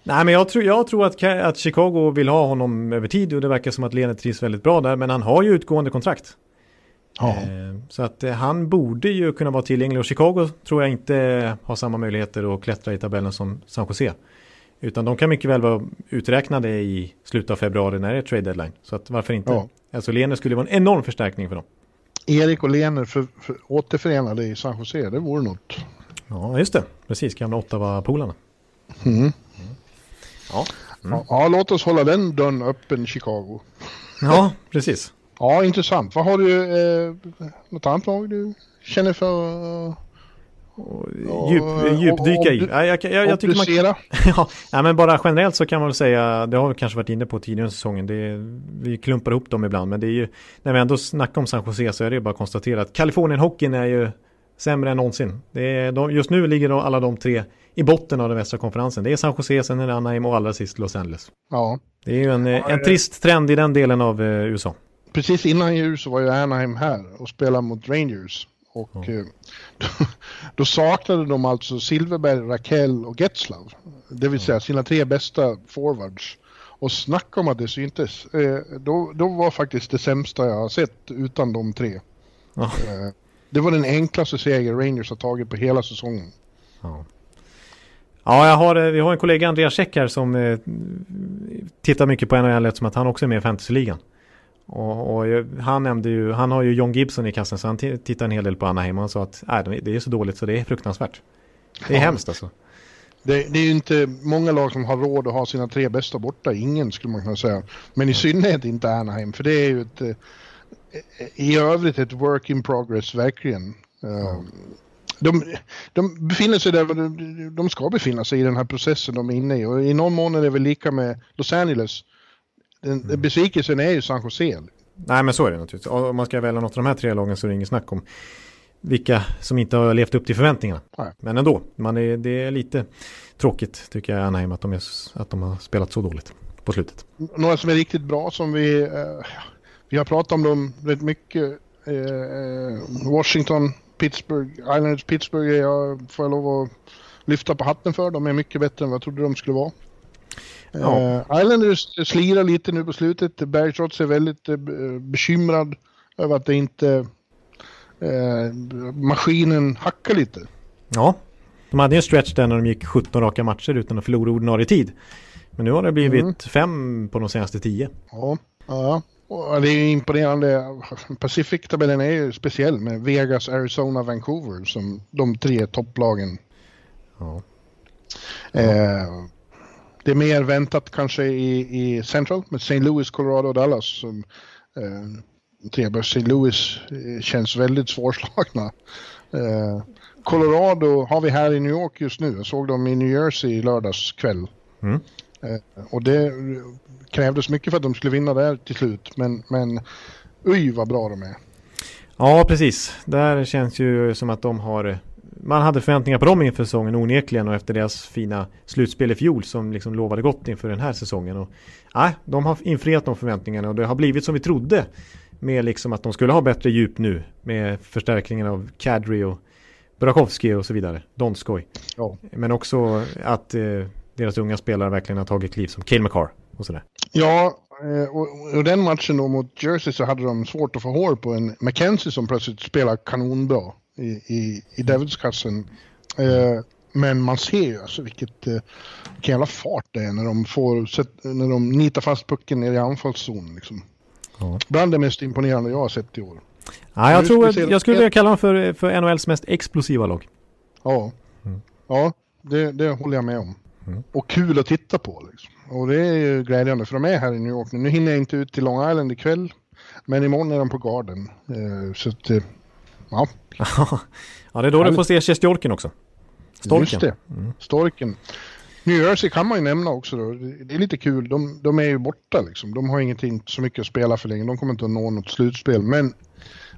Nej, men jag tror, jag tror att, att Chicago vill ha honom över tid och det verkar som att Lehner trivs väldigt bra där. Men han har ju utgående kontrakt. Ja. Eh, så att eh, han borde ju kunna vara tillgänglig och Chicago tror jag inte har samma möjligheter att klättra i tabellen som San Jose. Utan de kan mycket väl vara uträknade i slutet av februari när det är trade deadline. Så att varför inte? Ja. Alltså Lener skulle vara en enorm förstärkning för dem. Erik och Lener för, för, återförenade i San Jose, det vore något. Ja, just det. Precis, gamla Ottawa-polarna. Mm. Mm. Ja. Mm. Ja, låt oss hålla den dörren öppen i Chicago. Ja, precis. Ja, intressant. Vad har du, eh, något annat lag du känner för? Och djup, djupdyka i. Ja, jag, jag, jag tycker man, ja, men bara generellt så kan man väl säga, det har vi kanske varit inne på tidigare i säsongen, det är, vi klumpar ihop dem ibland, men det är ju, när vi ändå snackar om San Jose så är det ju bara att konstatera att Kalifornien-hockeyn är ju sämre än någonsin. Det är, de, just nu ligger de, alla de tre i botten av den västra konferensen. Det är San Jose, sen är det Anaheim och allra sist Los Angeles. Ja. Det är ju en, ja, en trist trend i den delen av eh, USA. Precis innan jul så var ju Anaheim här och spelade mot Rangers. Och. Eh, då, då, saknade de alltså Silverberg, Rakell och Getzlav. Det vill säga sina tre bästa forwards. Och snacka om att det syntes. Eh, då, då var faktiskt det sämsta jag har sett utan de tre. Eh, det var den enklaste seger Rangers har tagit på hela säsongen. Ja. Ja, jag har, vi har en kollega Andreas Käck här som eh, tittar mycket på NHL som att han också är med i fantasyligan. Och, och, han nämnde ju, han har ju John Gibson i kassen så han tittar en hel del på Anaheim och han sa att äh, det är så dåligt så det är fruktansvärt. Det är ja. hemskt alltså. Det, det, är ju inte många lag som har råd att ha sina tre bästa borta, ingen skulle man kunna säga. Men i synnerhet inte Anaheim, för det är ju ett, eh, i övrigt ett work in progress verkligen. Mm. De, de befinner sig där de ska befinna sig i den här processen de är inne i och i någon mån är det väl lika med Los Angeles den, mm. Besvikelsen är ju San Jose. Nej men så är det naturligtvis. Om man ska välja något av de här tre lagen så är det inget snack om vilka som inte har levt upp till förväntningarna. Nej. Men ändå, man är, det är lite tråkigt tycker jag Anaheim att de, är, att de har spelat så dåligt på slutet. Några som är riktigt bra som vi, eh, vi har pratat om dem rätt mycket. Eh, eh Washington, Pittsburgh, Islanders Pittsburgh jag, får jag lov att lyfta på hatten för. De är mycket bättre än vad jag trodde de skulle vara. Ja. Uh, Islanders slirar lite nu på slutet. Bergtrots är väldigt uh, bekymrad över att det inte uh, maskinen hackar lite. Ja, de hade en stretch där när de gick 17 raka matcher utan att förlora ordinarie tid. Men nu har det blivit mm. fem på de senaste tio. Ja, ja. Och det är imponerande. Pacific-tabellen är ju speciell med Vegas, Arizona, Vancouver som de tre topplagen. Ja. Eh, det är mer väntat kanske i, i Central med St. Louis, Colorado och Dallas. Som, eh, tre St. Louis eh, känns väldigt svårslagna. Eh, Colorado har vi här i New York just nu. Jag såg dem i New Jersey lördags kväll. Mm. Eh, och det krävdes mycket för att de skulle vinna där till slut. Men, men uj vad bra de är. Ja, precis. Där känns ju som att de har man hade förväntningar på dem inför säsongen onekligen och efter deras fina slutspel i fjol som liksom lovade gott inför den här säsongen. Och, nej, de har infriat de förväntningarna och det har blivit som vi trodde med liksom att de skulle ha bättre djup nu med förstärkningen av Kadri och Burakovsky och så vidare. Donskoj. Ja. Men också att eh, deras unga spelare verkligen har tagit kliv som Cale McCarr och sådär. Ja, eh, och, och den matchen då mot Jersey så hade de svårt att få hål på en McKenzie som plötsligt spelar kanonbra i, i, i Devils-kassen. Eh, men man ser ju alltså vilket, eh, vilken jävla fart det är när de får, när de nitar fast pucken ner i anfallszonen liksom. Ja. Bland det mest imponerande jag har sett i år. Ja, jag, tror att, jag skulle vilja kalla dem för, för NHLs mest explosiva lag. Ja, mm. ja det, det håller jag med om. Mm. Och kul att titta på liksom. Och det är ju glädjande för de är här i New York nu. Nu hinner jag inte ut till Long Island ikväll. Men imorgon är de på Garden. Eh, så att, eh, ja, ja, det är då du får se Sjestjorkin också. Storken. Just det, mm. Storken. New Jersey kan man ju nämna också då. Det är lite kul, de, de är ju borta liksom. De har ingenting så mycket att spela för länge. De kommer inte att nå något slutspel. Men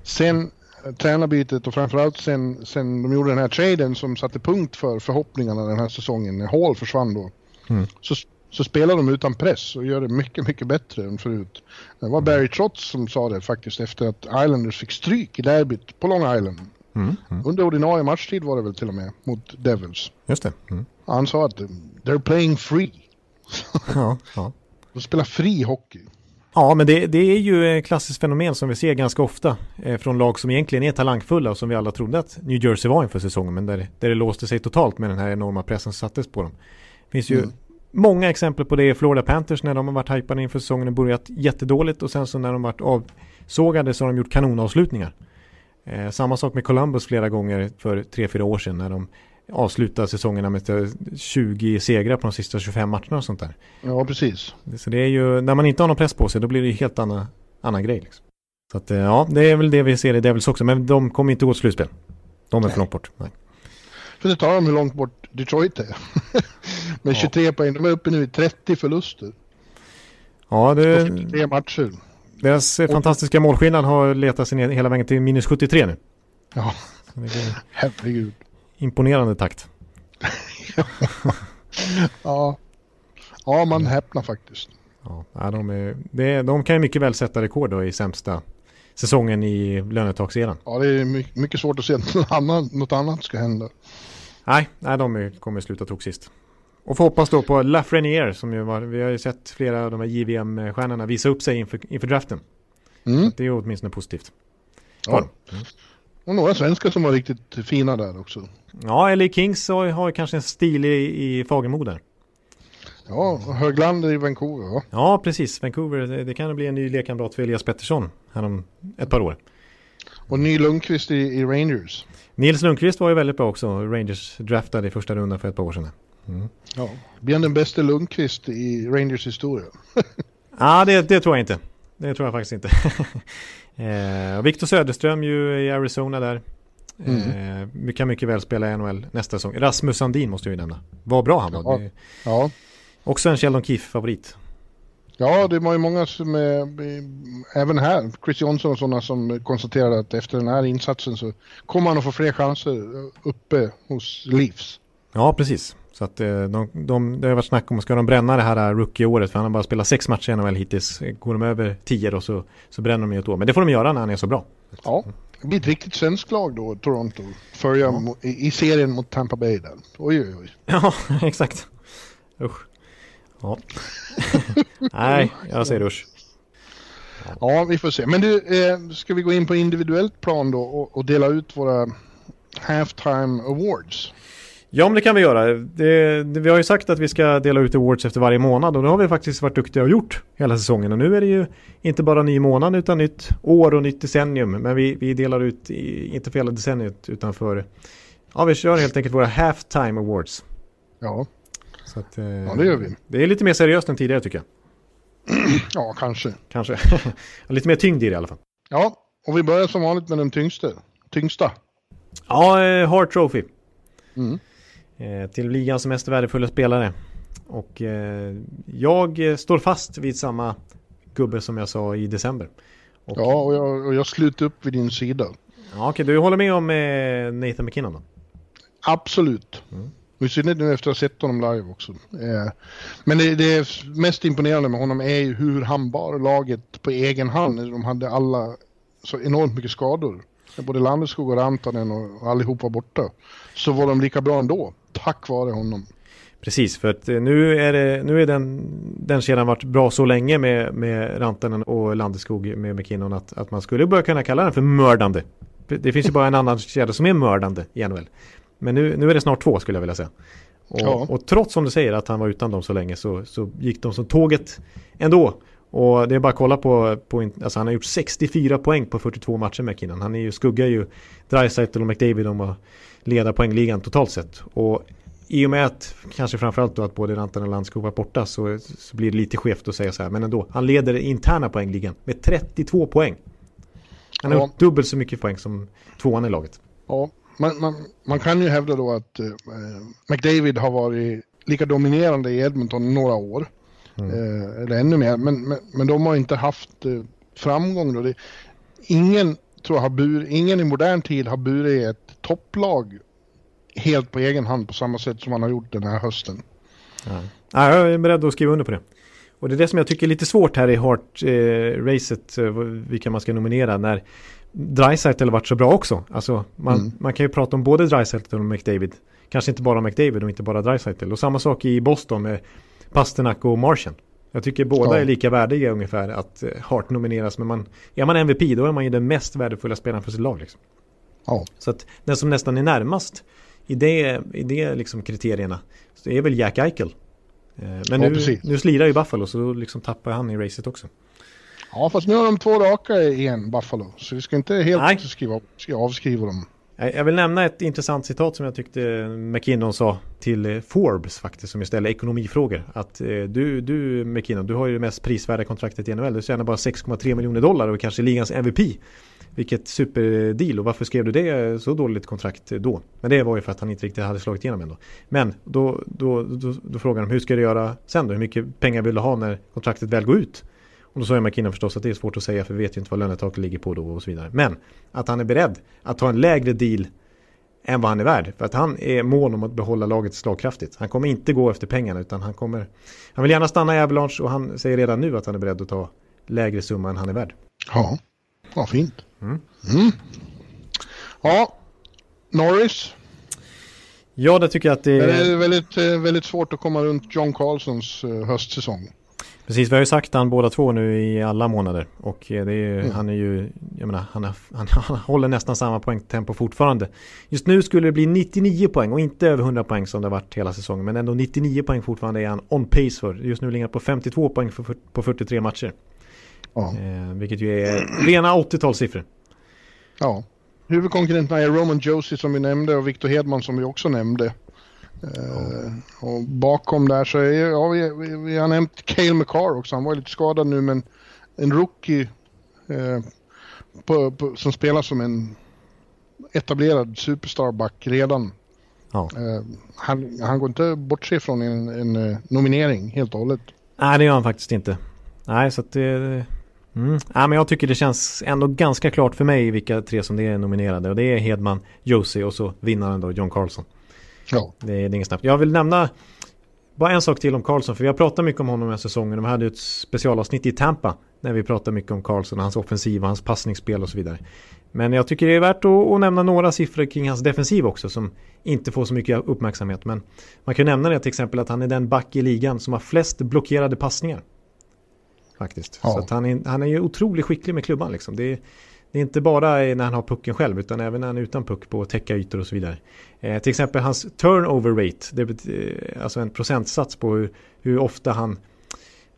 sen eh, tränarbytet och framförallt sen, sen de gjorde den här traden som satte punkt för förhoppningarna den här säsongen när Hall försvann då. Mm. Så så spelar de utan press och gör det mycket, mycket bättre än förut. Det var Barry Trotz som sa det faktiskt efter att Islanders fick stryk i derbyt på Long Island. Mm, mm. Under ordinarie matchtid var det väl till och med mot Devils. Just det. Mm. Han sa att they're playing free. Ja, ja. De spelar fri hockey. Ja, men det, det är ju ett klassiskt fenomen som vi ser ganska ofta eh, från lag som egentligen är talangfulla och som vi alla trodde att New Jersey var inför säsongen, men där, där det låste sig totalt med den här enorma pressen som sattes på dem. Det finns ju Mm. Många exempel på det i Florida Panthers när de har varit hypade inför säsongen och börjat jättedåligt och sen så när de varit avsågade så har de gjort kanonavslutningar. Eh, samma sak med Columbus flera gånger för tre fyra år sedan när de avslutade säsongerna med eh, 20 segrar på de sista 25 matcherna och sånt där. Ja, precis. Så det är ju, när man inte har någon press på sig då blir det ju helt annan, annan grej. Liksom. Så att eh, ja, det är väl det vi ser i Devils också, men de kommer inte gå till slutspel. De är för Nej. långt bort. Nej. För det tar dem hur långt bort Detroit är. Med Ja. 23 poäng. De är uppe nu i 30 förluster. Ja, det, 43 matcher. deras eh, fantastiska målskillnad har letat sig ner hela vägen till minus 73 nu. Ja, herregud. imponerande takt. Ja. Ja, man häpnar faktiskt. Ja, ja, de, är, det, de kan ju mycket väl sätta rekord då i sämsta säsongen i lönetakseran. Ja, det är my- mycket svårt att se att något annat, något annat ska hända. Nej, nej de kommer sluta tog sist. Och får hoppas då på Lafreniere som ju var, vi har ju sett flera av de här JVM-stjärnorna visa upp sig inför, inför draften. Mm. Det är ju åtminstone positivt. Ja. Och några svenskar som var riktigt fina där också. Ja, LA Kings har, har kanske en stil i, i Fagemo där. Ja, och Höglander i Vancouver. Ja. Ja, precis. Vancouver, det, det kan bli en ny lekkamrat för Elias Pettersson här om ett par år. Och Ny Lundqvist i, i Rangers. Nils Lundqvist var ju väldigt bra också. Rangers draftade i första rundan för ett par år sedan. Mm. Ja. Blir han den bästa Lundqvist i Rangers historia? Ja, det, det tror jag inte. Det tror jag faktiskt inte. eh, Victor Söderström ju i Arizona där. Eh, vi kan mycket väl spela i NHL nästa säsong. Rasmus Sandin måste jag ju nämna. Vad bra han var. Ja. Ja. också en Sheldon Keefe-favorit. Ja, det var ju många som, eh, även här, Chris Johnson och sådana som konstaterade att efter den här insatsen så kommer han att få fler chanser uppe hos Leafs. Ja, precis. Så att eh, de, de, det har varit snack om, ska de bränna det här rookie-året? För han har bara spelat sex matcher i NHL hittills. Går de över tio då så, så bränner de ju ett år. Men det får de göra när han är så bra. Ja, det blir ett riktigt svenskt lag då, Toronto. Följa Ja. i, i serien mot Tampa Bay där. Oj, oj, oj. Ja, exakt. Usch. Ja. Nej, jag säger usch. Ja, vi får se. Men du, eh, ska vi gå in på individuellt plan då och, och dela ut våra halftime awards? Ja, men det kan vi göra. Det, det, vi har ju sagt att vi ska dela ut awards efter varje månad och det har vi faktiskt varit duktiga och gjort hela säsongen. Och nu är det ju inte bara ny månad utan nytt år och nytt decennium. Men vi, vi delar ut, i, inte för hela decenniet utan för, ja vi kör helt enkelt våra halftime awards. Ja, Så att, eh, ja det gör vi. Det är lite mer seriöst än tidigare tycker jag. Ja, kanske. Kanske. lite mer tyngd i det i alla fall. Ja, och vi börjar som vanligt med den tyngsta. Tyngsta. Ja, eh, Hart Trophy. Mm. Eh, till ligans mest värdefulla spelare. Och eh, jag står fast vid samma gubbe som jag sa i december. Och, Ja, och jag, och jag sluter upp vid din sida. ja, okej, du håller med om eh, Nathan McKinnon då? Absolut. Mm. Och I synnerhet nu efter att ha sett honom live också. Eh, men det, det mest imponerande med honom är ju hur han bar laget på egen hand. De hade alla så enormt mycket skador. Både Landeskog och Rantanen och, och allihop var borta. Så var de lika bra ändå, tack vare honom. Precis, för att eh, nu är, det, nu är den, den kedjan varit bra så länge med, med Rantanen och Landeskog med McKinnon att, att man skulle börja kunna kalla den för mördande. Det finns ju bara en annan kedja som är mördande i NHL. Men nu, nu är det snart två skulle jag vilja säga. Och, Ja. och trots som du säger att han var utan dem så länge så, så gick de som tåget ändå. Och det är bara att kolla på, på alltså han har gjort 64 poäng på 42 matcher McKinnon. Han är ju, skuggar ju Dreisaitl och McDavid om att leda poängligan totalt sett. Och i och med att, kanske framförallt då att både Rantanen och Landskog var borta så, så blir det lite skevt att säga så här. Men ändå, han leder interna poängligan med 32 poäng. Han har Ja. gjort dubbelt så mycket poäng som tvåan i laget. Ja, man, man, man kan ju hävda då att eh, McDavid har varit lika dominerande i Edmonton i några år. Eh, eller ännu mer. Men, men, men de har inte haft eh, framgång då. Det, ingen, tror jag, har bur, ingen i modern tid har burit ett topplag helt på egen hand på samma sätt som man har gjort den här hösten. Ja. Ja, jag är beredd att skriva under på det. Och det är det som jag tycker är lite svårt här i Hart-racet, eh, vilka man ska nominera när Dreisaitl har varit så bra också. Alltså, man, mm. man kan ju prata om både Dreisaitl och McDavid. Kanske inte bara McDavid och inte bara Dreisaitl. Och samma sak i Boston med Pasternak och Martian. Jag tycker båda ja. är lika värdiga ungefär att eh, Hart nomineras. Men man, är man MVP då är man ju den mest värdefulla spelaren för sitt lag. Liksom. Ja. Så att den som nästan är närmast i det, i det liksom kriterierna så är väl Jack Eichel. Eh, men ja, nu, nu slirar ju Buffalo så då liksom tappar han i racet också. Ja, fast nu har de två raka igen, Buffalo. Så vi ska inte helt skriva, avskriva dem. Eh, jag vill nämna ett intressant citat som jag tyckte McKinnon sa till eh, Forbes faktiskt, som ju ställer ekonomifrågor. Att eh, du, du McKinnon, du har ju det mest prisvärda kontraktet i NHL. Du tjänar bara 6,3 miljoner dollar och kanske ligans MVP. Vilket superdeal och varför skrev du det eh, så dåligt kontrakt då? Men det var ju för att han inte riktigt hade slagit igenom ändå. Men då, då, då, då frågar de hur ska du göra sen då? Hur mycket pengar vill du ha när kontraktet väl går ut? Och då sa McKinnon förstås att det är svårt att säga för vi vet ju inte vad lönetaket ligger på då och så vidare. Men att han är beredd att ta en lägre deal än vad han är värd. För att han är mån om att behålla laget slagkraftigt. Han kommer inte gå efter pengarna utan han kommer... Han vill gärna stanna i Avalanche och han säger redan nu att han är beredd att ta lägre summa än han är värd. Ja, vad fint. Mm. Mm. Ja, Norris. Ja, det tycker jag att det är... Det är väldigt, väldigt svårt att komma runt John Carlsons eh, höstsäsong. Precis, vi har ju sagt han båda två nu i alla månader. Och eh, det är, mm. han är ju, jag menar, han, han, han håller nästan samma poängtempo fortfarande. Just nu skulle det bli 99 poäng och inte över 100 poäng som det har varit hela säsongen. Men ändå 99 poäng fortfarande är han on pace för. Just nu ligger han på 52 poäng för, på 43 matcher. Ja. Eh, vilket ju är rena 80-talssiffror. Ja. Huvudkonkurrenterna är Roman Josie som vi nämnde och Victor Hedman som vi också nämnde. Uh, och bakom där så är, ja, vi, vi, vi, har nämnt Cale McCarr också. Han var lite skadad nu men en rookie uh, på, på, som spelar som en etablerad superstarback redan. Ja. Uh, han, han går inte bort sig från en, en nominering helt och hållet. Nej det gör han faktiskt inte. Nej så att det... Mm. Ja, men jag tycker det känns ändå ganska klart för mig vilka tre som det är nominerade. Och det är Hedman, Josie och så vinnaren då John Carlson. Ja. Det, det är inget snabbt. Jag vill nämna bara en sak till om Karlsson, för vi har pratat mycket om honom den här säsongen. De hade ett specialavsnitt i Tampa när vi pratade mycket om Karlsson, hans offensiv, hans passningsspel och så vidare. Men jag tycker det är värt att, att, nämna några siffror kring hans defensiv också som inte får så mycket uppmärksamhet. Men man kan nämna det till exempel att han är den back i ligan som har flest blockerade passningar. Faktiskt. Ja. Så han, är, han är ju otroligt skicklig med klubban liksom. Det är, det är inte bara när han har pucken själv utan även när han är utan puck på täcka ytor och så vidare. Eh, till exempel hans turnover rate, det är eh, alltså en procentsats på hur, hur ofta han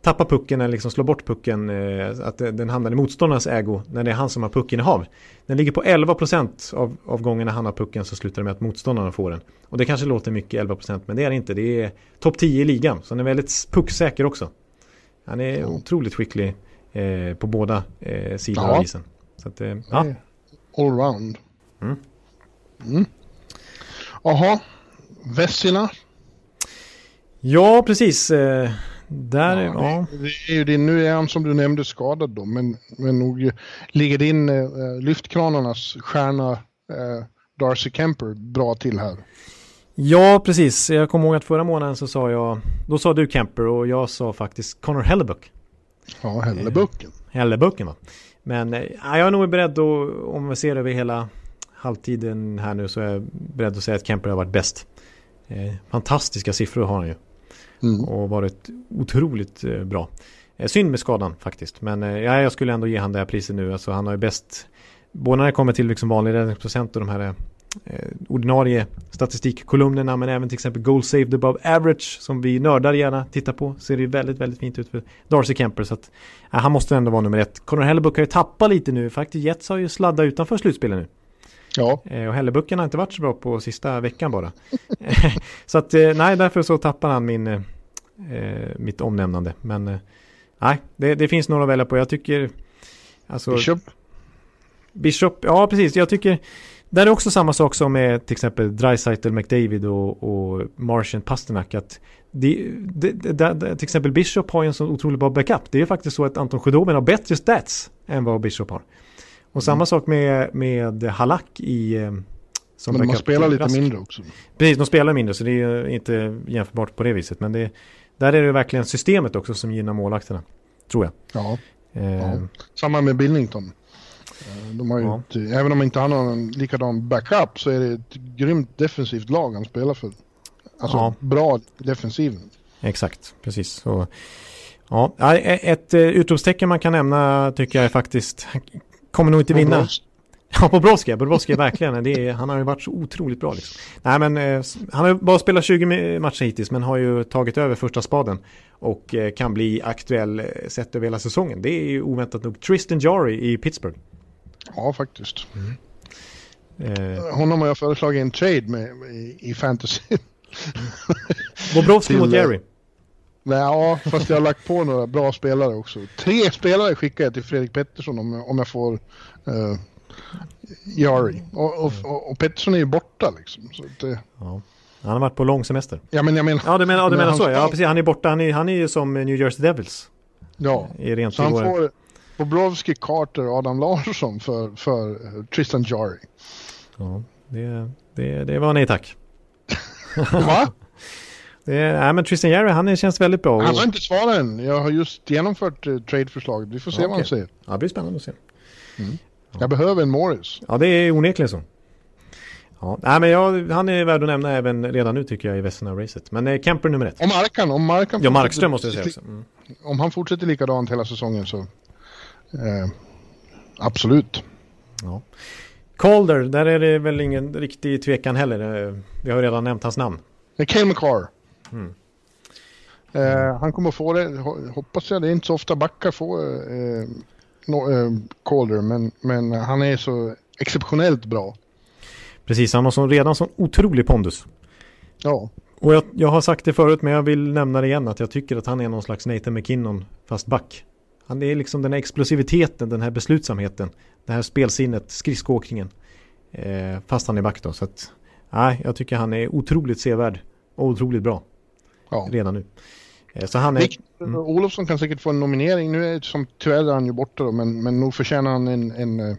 tappar pucken eller liksom slår bort pucken, eh, att den hamnar i motståndarnas ägo när det är han som har pucken i hav. Den ligger på 11% av, av gångerna han har pucken så slutar det med att motståndarna får den. Och det kanske låter mycket 11% men det är det inte. Det är topp 10 i ligan så han är väldigt pucksäker också. Han är mm. otroligt skicklig eh, på båda eh, sidor ja. av isen. Så att, eh, ja. Allround. Mm. Mm. Jaha, Vessina. Ja, precis. Eh, där, ja, ja. Det, är ju din, nu är han som du nämnde skadad då, men, men nog ligger din eh, lyftkranarnas stjärna eh, Darcy Kemper bra till här. Ja, precis. Jag kommer ihåg att förra månaden så sa jag, då sa du Kemper och jag sa faktiskt Connor Hellebuck. Ja, Hellebucken. Eh, Hellebucken va. Men eh, jag är nog beredd att, om vi ser över hela halvtiden här nu så är jag beredd att säga att Kemper har varit bäst. Eh, fantastiska siffror har han ju. Mm. Och varit otroligt eh, bra. Eh, synd med skadan faktiskt. Men eh, ja, jag skulle ändå ge han det här priset nu. Alltså han har ju bäst, både när det kommer till liksom vanlig räddningsprocent och de här eh, ordinarie statistikkolumnerna men även till exempel goal saved above average som vi nördar gärna tittar på ser det väldigt, väldigt fint ut för Darcy Kemper så att eh, han måste ändå vara nummer ett. Conor Hellebuck har ju tappat lite nu, faktiskt Jets har ju sladdat utanför slutspelet nu. Ja. Eh, och Hellebucken har inte varit så bra på sista veckan bara. så att eh, nej, därför så tappar han min, eh, mitt omnämnande. Men eh, nej, det, det, finns några att välja på. Jag tycker... Alltså, Bishop? Bishop, ja precis. Jag tycker där är också samma sak som med till exempel Dreisaitl, McDavid och, och Martian Pasternak. Att det, det, det, till exempel Bishop har ju en så otroligt bra backup. Det är faktiskt så att Anton Khudobin har bättre stats än vad Bishop har. Och mm. samma sak med, med Halak i... Eh, som men de spelar lite mindre också. Precis, de spelar mindre så det är inte jämförbart på det viset. Men det, Där är det verkligen systemet också som gynnar målvakterna. Tror jag. Ja, Eh, ja. Samma med Billington. Eh, De har ju Ja. ett, även om inte han har en likadan backup så är det ett grymt defensivt lag han spelar för. Alltså Ja. bra defensiv. Exakt, precis. Så, ja, ja, ett eh, utropstecken man kan nämna tycker jag är faktiskt, kommer nog inte vinna. Ja, Bobrovski, Bobrovski verkligen, är, han har ju varit så otroligt bra liksom. Nej men, eh, han har bara spelat 20 mi- matcher hittills men har ju tagit över första spaden. Och kan bli aktuell sett över hela säsongen. Det är ju oväntat nog Tristan Jarry i Pittsburgh. Ja, faktiskt. Eh, Honom har jag föreslagit en trade med i, i fantasy. Bobrovski mot eh, Jarry. Nej, ja, fast jag har lagt på några bra spelare också. Tre spelare skickar jag till Fredrik Pettersson om, jag- om jag får uh, Jari. Och, och, och, och Pettersson är ju borta liksom. Så att, eh, Ja. Han har varit på lång semester. ja, men jag menar... Ja, du menar, ja, du Men menar han så. ska- Ja, precis. Han är borta. Han är, han är ju som New Jersey Devils. Ja, I rent så han får Bobrovski, Carter och Adam Larsson för, för eh, Tristan Jari. Ja, det, det, det var nej tack. Va? Det, nej, men Tristan Jarry, han känns väldigt bra. Han har inte svarat än. Jag har just genomfört uh, tradeförslaget. Vi får se Ja, vad han säger. ja, det blir spännande att se. Jag behöver en Morris. Ja, det är onekligen så. Ja, nej, men jag, han är värd att nämna även redan nu tycker jag i Vesna-racet. Men eh, Kemper nummer ett. Om Markan, om Markan Ja, Markström måste jag säga också. Mm. Om han fortsätter likadant hela säsongen så... Eh, absolut. Ja. Calder, där är det väl ingen riktig tvekan heller. Eh, Vi har redan nämnt hans namn. Det är Cale McCarr. Mm. Eh, han kommer få det, ho- hoppas jag. Det är inte så ofta backar får eh, no, eh, Calder, men, men han är så exceptionellt bra. Precis, han har så, redan sån otrolig pondus. Ja, Och jag, jag har sagt det förut men jag vill nämna det igen att jag tycker att han är någon slags Nathan McKinnon fast back. Han är liksom den här explosiviteten, den här beslutsamheten, det här spelsinnet, skridskoåkningen. Eh, fast han är back då. Så att, nej, jag tycker han är otroligt sevärd och otroligt bra ja. redan nu. Eh, så han är... Victor Olofsson kan säkert få en nominering. Nu är som tyvärr är han ju borta då, men, men nog förtjänar han en, en eh,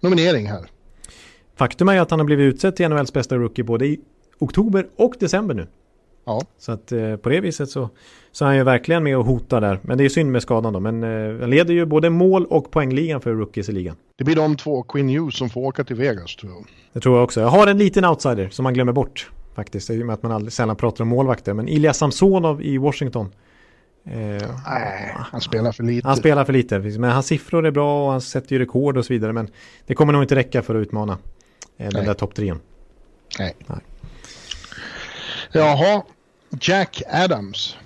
nominering här. Faktum är att han har blivit utsedd till NHLs bästa rookie både i oktober och december nu. Ja, Så att eh, på det viset så, så är han ju verkligen med och hotar där. Men det är synd med skadan då. Men eh, han leder ju både mål och poängligan för rookies i ligan. det blir de två, Quinn Hughes, som får åka till Vegas tror jag. Det tror jag också. Jag har en liten outsider som man glömmer bort faktiskt. I och med att man aldrig, sällan pratar om målvakter. Men Ilja Samsonov i Washington. Eh, Nej, han spelar för lite. han spelar för lite. Men hans siffror är bra och han sätter ju rekord och så vidare. Men det kommer nog inte räcka för att utmana eh, den där topp. Nej. Nej. Jaha, Jack Adams.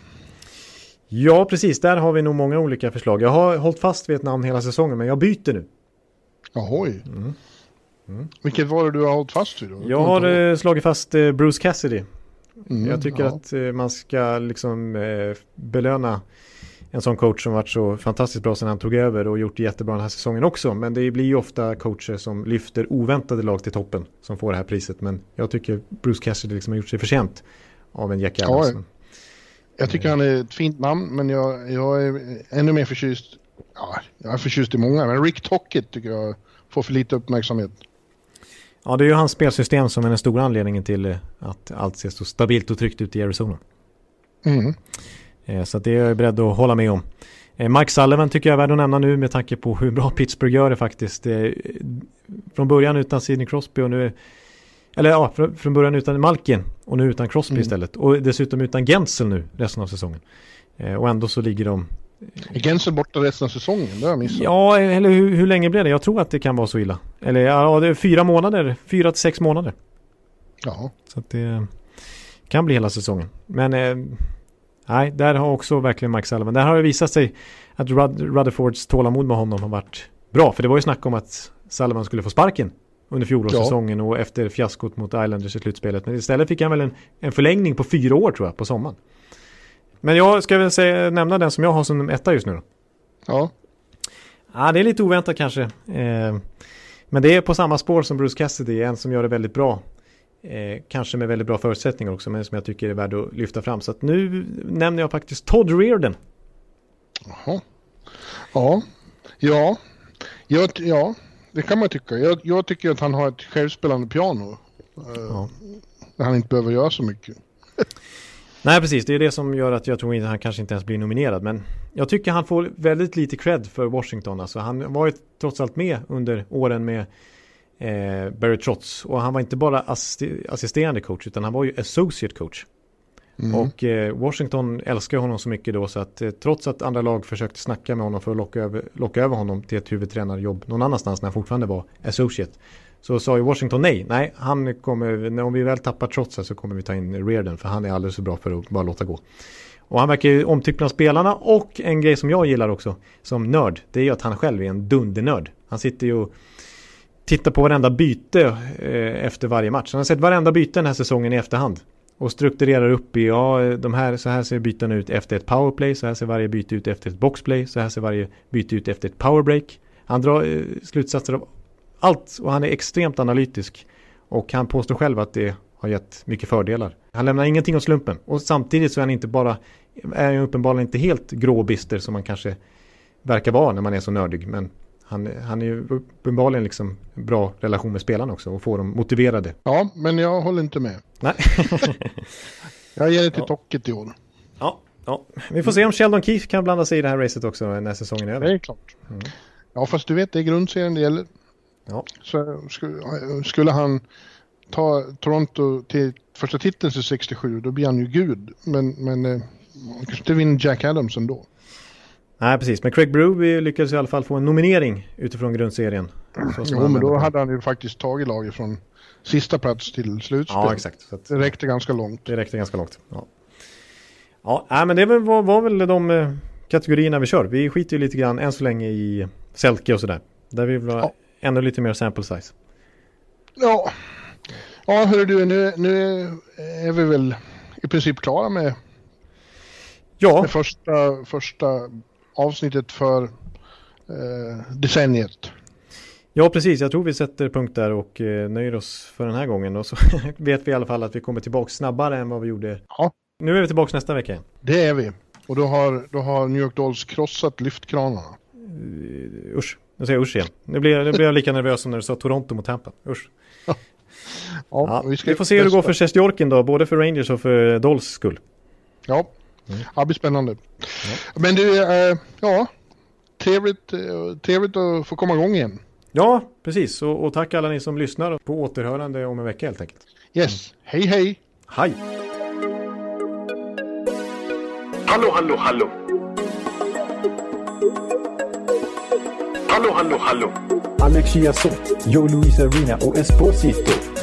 Ja, precis. Där har vi nog många olika förslag. Jag har hållit fast vid ett namn hela säsongen, men jag byter nu. Ahoj. Vilket var det du har hållit fast vid då? Jag har eh, slagit fast eh, Bruce Cassidy. Mm, jag tycker ja. att eh, man ska liksom eh, belöna en sån coach som varit så fantastiskt bra sedan han tog över och gjort det jättebra den här säsongen också. Men det blir ju ofta coacher som lyfter oväntade lag till toppen som får det här priset. Men jag tycker Bruce Cassidy liksom har gjort sig förtjänt av en Jack Ja, Adams. Jag tycker han är ett fint namn, men jag, jag är ännu mer förtjust. Ja, jag är förtjust i många, men Rick Tockett tycker jag får för lite uppmärksamhet. Ja, det är ju hans spelsystem som är den stora anledningen till eh, att allt ser så stabilt och tryggt ut i Arizona. Mm. Eh, Så det är jag beredd att hålla med om. Eh, Mike Sullivan tycker jag är värd att nämna nu med tanke på hur bra Pittsburgh gör det faktiskt. Från början utan Sidney Crosby och nu... Eller ja, fr- från början utan Malkin och nu utan Crosby Mm. istället. Och dessutom utan Gensel nu resten av säsongen. Eh, Och ändå så ligger de... Är Gensel borta resten av säsongen? Det har jag missat. Ja, eller hur, hur länge blev det? Jag tror att det kan vara så illa. Eller ja, det är fyra månader. Fyra till sex månader. Ja. Så att det kan bli hela säsongen. Men eh, nej, där har också verkligen Mike Sullivan. Där har det visat sig att Rutherfords tålamod med honom har varit bra. För det var ju snack om att Sullivan skulle få sparken under fjolårssäsongen och efter fiaskot mot Islanders i slutspelet. Men istället fick han väl en, en förlängning på fyra år tror jag på sommaren. Men jag ska väl säga, nämna den som jag har som etta just nu då. Ja. Ja, det är lite oväntat kanske. Eh, men det är på samma spår som Bruce Cassidy, en som gör det väldigt bra. Eh, kanske med väldigt bra förutsättningar också, men som jag tycker är värd att lyfta fram. Så att nu nämner jag faktiskt Todd Reardon. Jaha. Ja. Ja. Jag, ja. Det kan man tycka. Jag, jag tycker att han har ett självspelande piano. eh, Ja. Där han inte behöver göra så mycket. Nej precis, det är det som gör att jag tror att han kanske inte ens blir nominerad. Men jag tycker han får väldigt lite cred för Washington. Alltså, han var ju trots allt med under åren med eh, Barry Trotz. Och han var inte bara assisterande coach utan han var ju associate coach. Mm. Och eh, Washington älskar honom så mycket då så att eh, trots att andra lag försökte snacka med honom för att locka över, locka över honom till ett huvudtränarjobb någon annanstans när han fortfarande var associate. Så sa ju Washington nej, nej, han kommer, om vi väl tappar Trotz så kommer vi ta in Reardon för han är alldeles för bra för att bara låta gå. Och han verkar ju omtyckt bland spelarna och en grej som jag gillar också som nörd, det är ju att han själv är en dundernörd. Han sitter ju och tittar på varenda byte eh, efter varje match. Han har sett varenda byte den här säsongen i efterhand. Och strukturerar upp i, ja, de här, så här ser bytena ut efter ett powerplay, så här ser varje byte ut efter ett boxplay, så här ser varje byte ut efter ett powerbreak. Han drar eh, slutsatser av allt och han är extremt analytisk. Och han påstår själv att det har gett mycket fördelar. Han lämnar ingenting åt slumpen. Och samtidigt så är han inte bara, är han uppenbarligen inte helt gråbister som man kanske verkar vara när man är så nördig. Men han, han är ju uppenbarligen liksom bra relation med spelarna också och får dem motiverade. Ja, men jag håller inte med. Nej. jag ger det till ja. Tocket i år. Ja, ja, vi får se om Sheldon Keefe kan blanda sig i det här racet också när säsongen är över. Det är klart. Mm. Ja, fast du vet, det är grundserien det gäller. Ja. Så skulle han ta Toronto till första titeln till 67, då blir han ju gud. Men, men eh, kanske inte vinner Jack Adams ändå. Nej, precis. Men Craig Brew lyckades i alla fall få en nominering utifrån grundserien. Jo, men då hade han ju faktiskt tagit laget från sista plats till slutspel. Ja, exakt. Att, det räckte ganska långt. Det räckte ganska långt, ja. Ja, nej, men det var, var väl de eh, kategorierna vi kör. Vi skiter ju lite grann än så länge i Selke och sådär. Där vi vill ha ja. ännu lite mer sample size. Ja, ja hörru du, nu, nu är vi väl i princip klara med, ja. med första, första avsnittet för eh, decenniet. Ja, precis. Jag tror vi sätter punkt där och eh, nöjer oss för den här gången. Och så vet vi i alla fall att vi kommer tillbaka snabbare än vad vi gjorde. Ja. Nu är vi tillbaka nästa vecka. Det är vi. Och då har, då har New York Dolls krossat lyftkranarna. Uh, usch, nu säger jag usch igen. Nu blir, nu blir jag lika nervös som när du sa Toronto mot Tampa. Usch. Ja. Ja, vi, vi, får se hur det går för Sjestjorkin då, både för Rangers och för Dolls skull. Ja, Mm. Ja, det blir spännande. Ja. Men du, äh, ja, trevligt, äh, trevligt att få komma igång igen. Ja, precis. Och, och tack alla ni som lyssnar på återhörande om en vecka helt enkelt. Yes, mm. hej hej! Hej! Hallå, hallå, hallå! Hallå, hallå, hallå! Alex Chiazot, Joe Luis Arena och Esposito.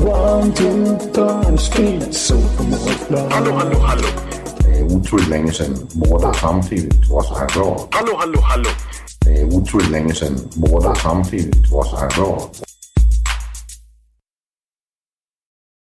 One, two, time, speed, so Hallå, hallå, hallå. Det är otroligt länge sedan båda samtidigt var så här bra. Hallå, hallå, hallå. Det är otroligt länge sedan båda samtidigt var så här bra.